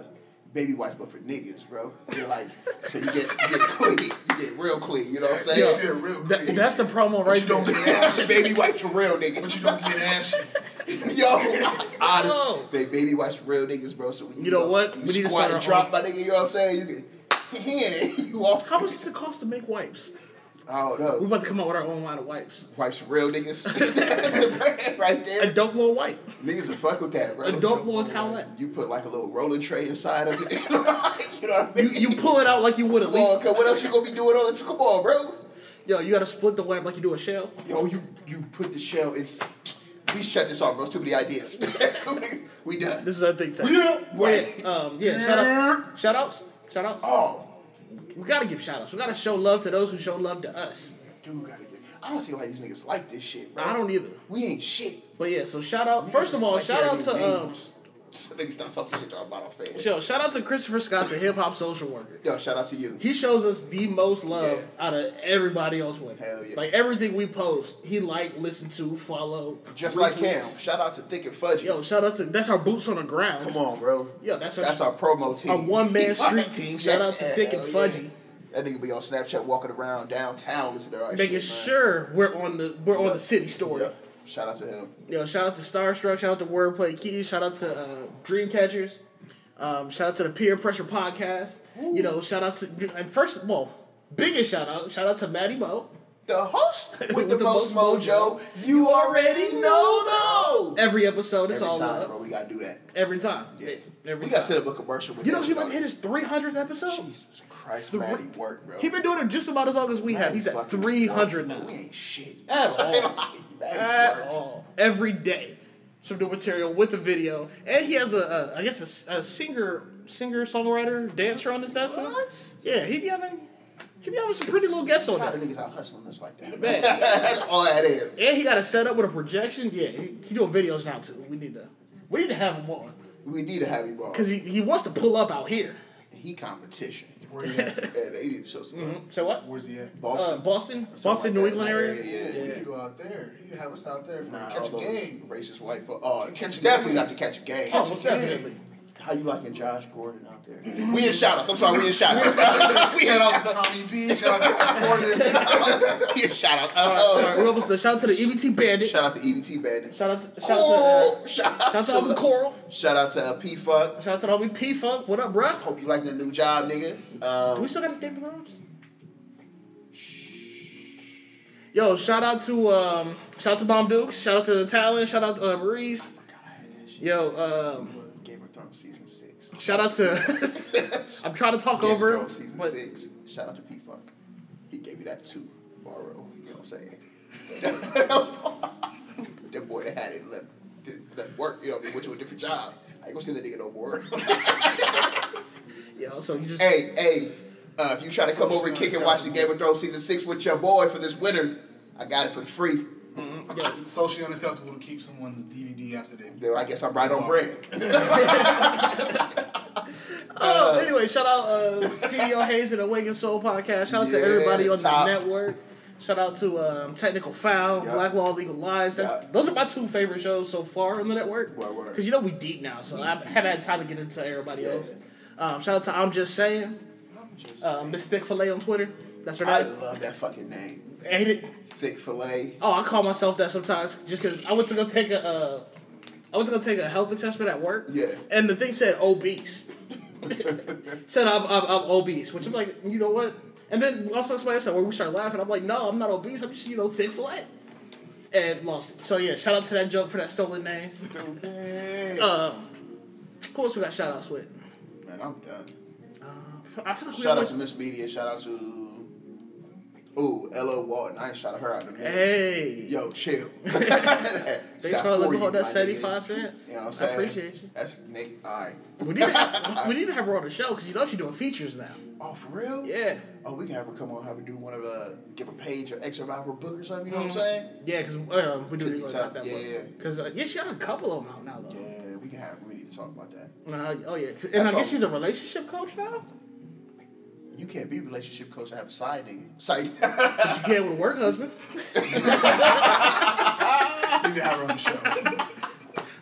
baby wipes, but for niggas, bro. You're like, so you get you get clean, you get real clean. You know what I'm saying? Yo, You get real That- that's the promo right you don't there. get ashy. baby wipes for real niggas. But you don't get ashy. Yo, honest, they baby wipes for real niggas, bro. So when you, You know what? You We need to squat start and drop, own- my nigga. You know what I'm saying? You get hand you off. How much does it cost to make wipes? I don't We know. about to come out with our own line of wipes. Wipes real niggas. That's the brand right there. Adult blow wipe. Niggas will fuck with that, bro. Adult blow towelette. You put like a little rolling tray inside of it. you know what I mean? You, you pull it out like you would a Come on, leaf. what else you gonna be doing on it? Come on, bro. Yo, you gotta split the wipe like you do a shell. Yo, you you put the shell in. Please shut this off, bro. It's too many ideas. we done. This is our thing. We done. Wait, um, yeah, shout out, shout outs, shout outs. Oh, We gotta give shout outs. We gotta show love to those who show love to us. dude, gotta get. I don't see why these niggas like this shit, bro. I don't either. We ain't shit. But yeah, so shout out. First of all, shout out to um, niggas stop talking shit to our bottle fans. yo, shout out to Christopher Scott, the hip hop social worker. Yo, shout out to you. He shows us the most love Yeah. out of everybody else with. Hell yeah. Like everything we post, he like, listen to, follow. Just like him. Shout out to Thick and Fudgy. Yo, shout out to that's our boots on the ground. Come on, bro. Yo, that's our, That's our promo team. our one man street team. Shout out to Thick and Fudgy. yeah. That nigga be on Snapchat walking around downtown listening to our Making shit, sure we're on the we're on the city story. Shout out to him. Yo, shout out to Starstruck, shout out to Wordplay Keys, shout out to uh, Dreamcatchers, um, shout out to the Peer Pressure Podcast. You know, shout out to and first of all, biggest shout out, shout out to Maddie Mo. The host with, With the, the most most mojo. You already know though. Every episode, it's Every all time, love. bro. We gotta do that. Every time. Yeah. Every we gotta set up a commercial with You know, that he shit been on hit his 300th episode. Jesus Christ, Three- Maddie work, bro. He been doing it just about as long as we have. He's at 300 now. We ain't shit. At all. Maddie At all. Every day. Some new material with the video. And he has a, a I guess, a, a singer, singer, songwriter, dancer on his Netflix. What? Yeah, he be having, he be having some pretty little guests on there. niggas out hustling us like that. Man. That's all that is. And he got a setup with a projection. Yeah, he, he doing videos now too. We need to, we need to have him on We need to have him on because he, he wants to pull up out here. he competition. Where you at? Yeah, they need to show some love. So what? Where's he at? Boston. Uh, Boston, Boston, like New that, England area. area, You yeah. need to go out there. You need to have us out there Nah, catch a those game. Racist white folk. Oh, Catch definitely game. got to catch a game. Oh, most game. definitely. How you liking Josh Gordon out there? we in shout outs. I'm sorry, we in shout outs. we in Shout out to Tommy B. Shout out to Gordon. we in shout outs. All right, all right, we almost done. Shout out to the EBT Bandit. Shout out to EBT Bandit. Shout out to shout Oh, out to, shout uh, shout out to Uncle to Coral. Shout out to uh, P Fuck. Shout out to the homie P Funk. What up, bruh? Hope you like the new job, nigga. Do Um, we still got his Game of Yo, shout out to um, shout out to Bomb Dukes. Shout out to Talon. Shout out to uh, Maurice. Yo, um, shout out to. I'm trying to talk Game over. of Thrones season but six. Shout out to P Funk. He gave me that too. Borrow. You know what I'm saying? that boy that had it left, left work. You know what I mean? Went to a different job. I ain't gonna see that nigga no more. Yo, so you just. hey, hey. Uh, if you try to come over and kick and watch the Game of Thrones season six with your boy for this winter, I got it for free. Yo, It's socially unacceptable to keep someone's DVD after they. Then I guess I'm right on brand. Oh, anyway, shout out uh, CEO Hayes and Awaken Soul podcast. Shout out to everybody on top. the network. Shout out to um, Technical Foul, Yeah. Black Law Legal Lies. That's Yeah. those are my two favorite shows so far on the network. Because you know we deep now, so I haven't had time to get into everybody Yeah. else. Um, shout out to I'm Just Saying, uh, Miss Thick Filet on Twitter. That's her I name. love that fucking name. Hate it. Thick fillet. Oh, I call myself that sometimes just because I went to go take a. Uh, I went to go take a health assessment at work. Yeah. And the thing said obese. said I'm, I'm, I'm obese, which I'm like, you know what? And then also somebody said, where we started laughing. I'm like, no, I'm not obese. I'm just, you know, thick flat. And lost it. So yeah, shout out to that joke for that stolen name. Uh, who else we got shout outs with? Man, I'm done. I feel like we Shout out to Miss Media. Shout out to. Ooh, Ella Walton. I ain't shout her out. in a. Hey. Yo, chill. Thanks for looking for that 75 cents. You know what I'm saying? I appreciate you. That's Nick. All right. We need to have, we need to have her on the show because you know she's doing features now. Oh, for real? Yeah. Oh, we can have her come on, have her do one of the, give a page or extra about her book or something. You know Mm-hmm. what I'm saying? Yeah, because uh, we do need to talk that yeah, yeah. Because uh, yeah, she got a couple of them out now though. Yeah, we can have have. We need to talk about that. Uh, oh yeah, and That's I guess all. she's a relationship coach now. You can't be a relationship coach and have a side nigga. Side. But you can with a work husband. Need to have her on the show.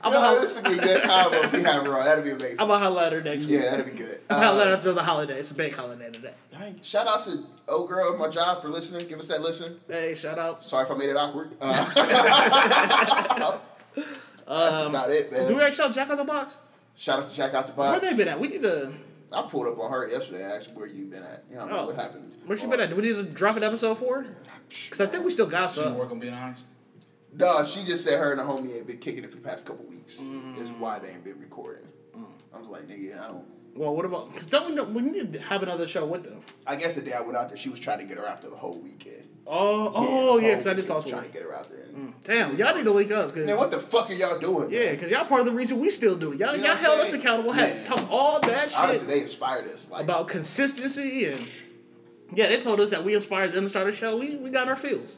I'm gonna this would be a good combo if we have her on. That'd be amazing. I'm gonna highlight her next week. Yeah, that'd be good. I'm gonna highlight her Uh, after the holiday. It's a bank holiday today. Dang. Shout out to old girl at my job for listening. Give us that listen. Hey, shout out. Sorry if I made it awkward. Uh, that's Um, about it, man. Do we actually Jack out the box? Shout out to Jack out the box. Where they been at? We need to. I pulled up on her yesterday. I asked where you been at. You know Oh. what happened. Where she been at? Do we need to drop an episode for her? Because I think we still got She some. work on being honest. No, she just said her and the homie ain't been kicking it for the past couple weeks. Mm. Is why they ain't been recording. I was like, nigga, I don't. Well, what about? Cause don't we know we need to have another show with them? I guess the day I went out there, she was trying to get her out there the whole weekend. Oh, oh yeah, because I did talk to trying to get her out there. And, Damn, y'all need to link up. Cause, Man, what the fuck are y'all doing? yeah, because y'all part of the reason we still do it. Y'all, You know y'all held us accountable. Had come all that shit Honestly, they inspired us. Like, about consistency and yeah, they told us that we inspired them to start a show. We we got our feels.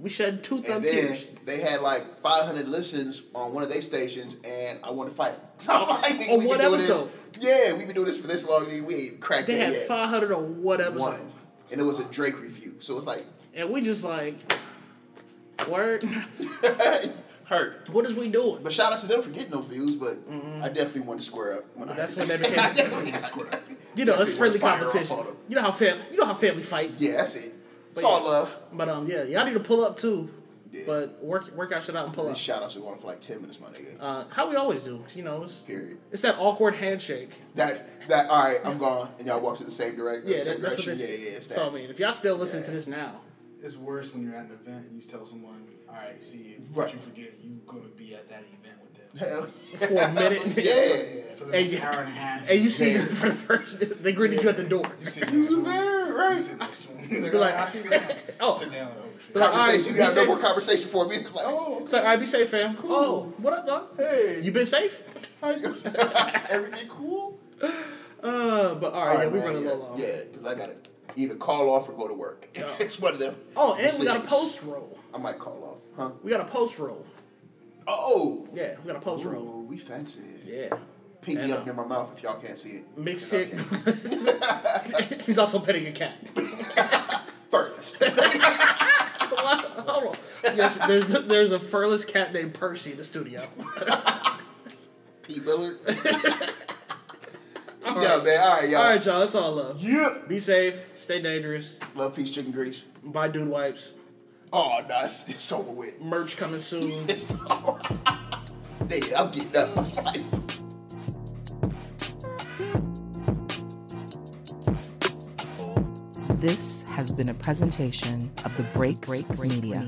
We shed And then tears. they had like 500 listens on one of their stations, and I wanted to fight. So I'm like, On what episode? This. Yeah, we've been doing this for this long, nigga. We ain't cracked They had yet. five hundred on what episode? One, and it was a Drake review. So it's like And we just like, word. hurt. What is we doing? But shout out to them for getting those views. But I definitely wanted to square up. When Mm-hmm. That's when they I became. definitely wanted square up. You know, it's friendly wanted to fire off competition. You know how family. You know how family fight. Yeah, that's it. It's But all yeah. love. But um, yeah, y'all need to pull up too. Yeah. But work work out shit out and pull And up. shout out to one for like 10 minutes, my nigga. Uh, how we always do. You know, it's, Period. it's that awkward handshake. That that all right. I'm gone, and y'all walk to the same direct. Yeah, same that, that's what direction. this. Yeah, yeah. It's that. So I mean, if y'all still listening to this now, It's worse when you're at an event and you tell someone, all right, see, if Right. you forget, you going to be at that event Hell for a minute, yeah. For the next hour and a half. and you see Yeah. them for the first, they greeted you at the door. You sit next to them. there, You right? sit next to them. They're like, like- I see you. Oh. Sit down. Oh. Be like, all right, You got no more conversation for me. It's like, oh, It's like, all right, be safe, fam. Oh, what up, dog? hey, You been safe? how you? Everything cool? Uh, but all right, yeah, we running a yeah. little long. Yeah, because I gotta either call off or go to work. it's one of them. Oh, and we got a post roll. I might call off, huh? We got a post roll. Oh, Yeah, we got a post roll. Ooh, we fancy. Yeah. Pinky And, up uh, near my mouth if y'all can't see it. Mixed Y'all it. He's also petting a cat. Furthest. Hold on. Yes, there's a, there's a furless cat named Percy in the studio. P. Willard. All Yeah, right. man. All right, y'all. All right, y'all. That's all love. Yeah. Be safe. Stay dangerous. Love, peace, chicken grease. Buy dude wipes. Oh, no, it's, it's over with. Merch coming soon. It's over. Nigga, I'm getting up. This has been a presentation of the Break Break Media.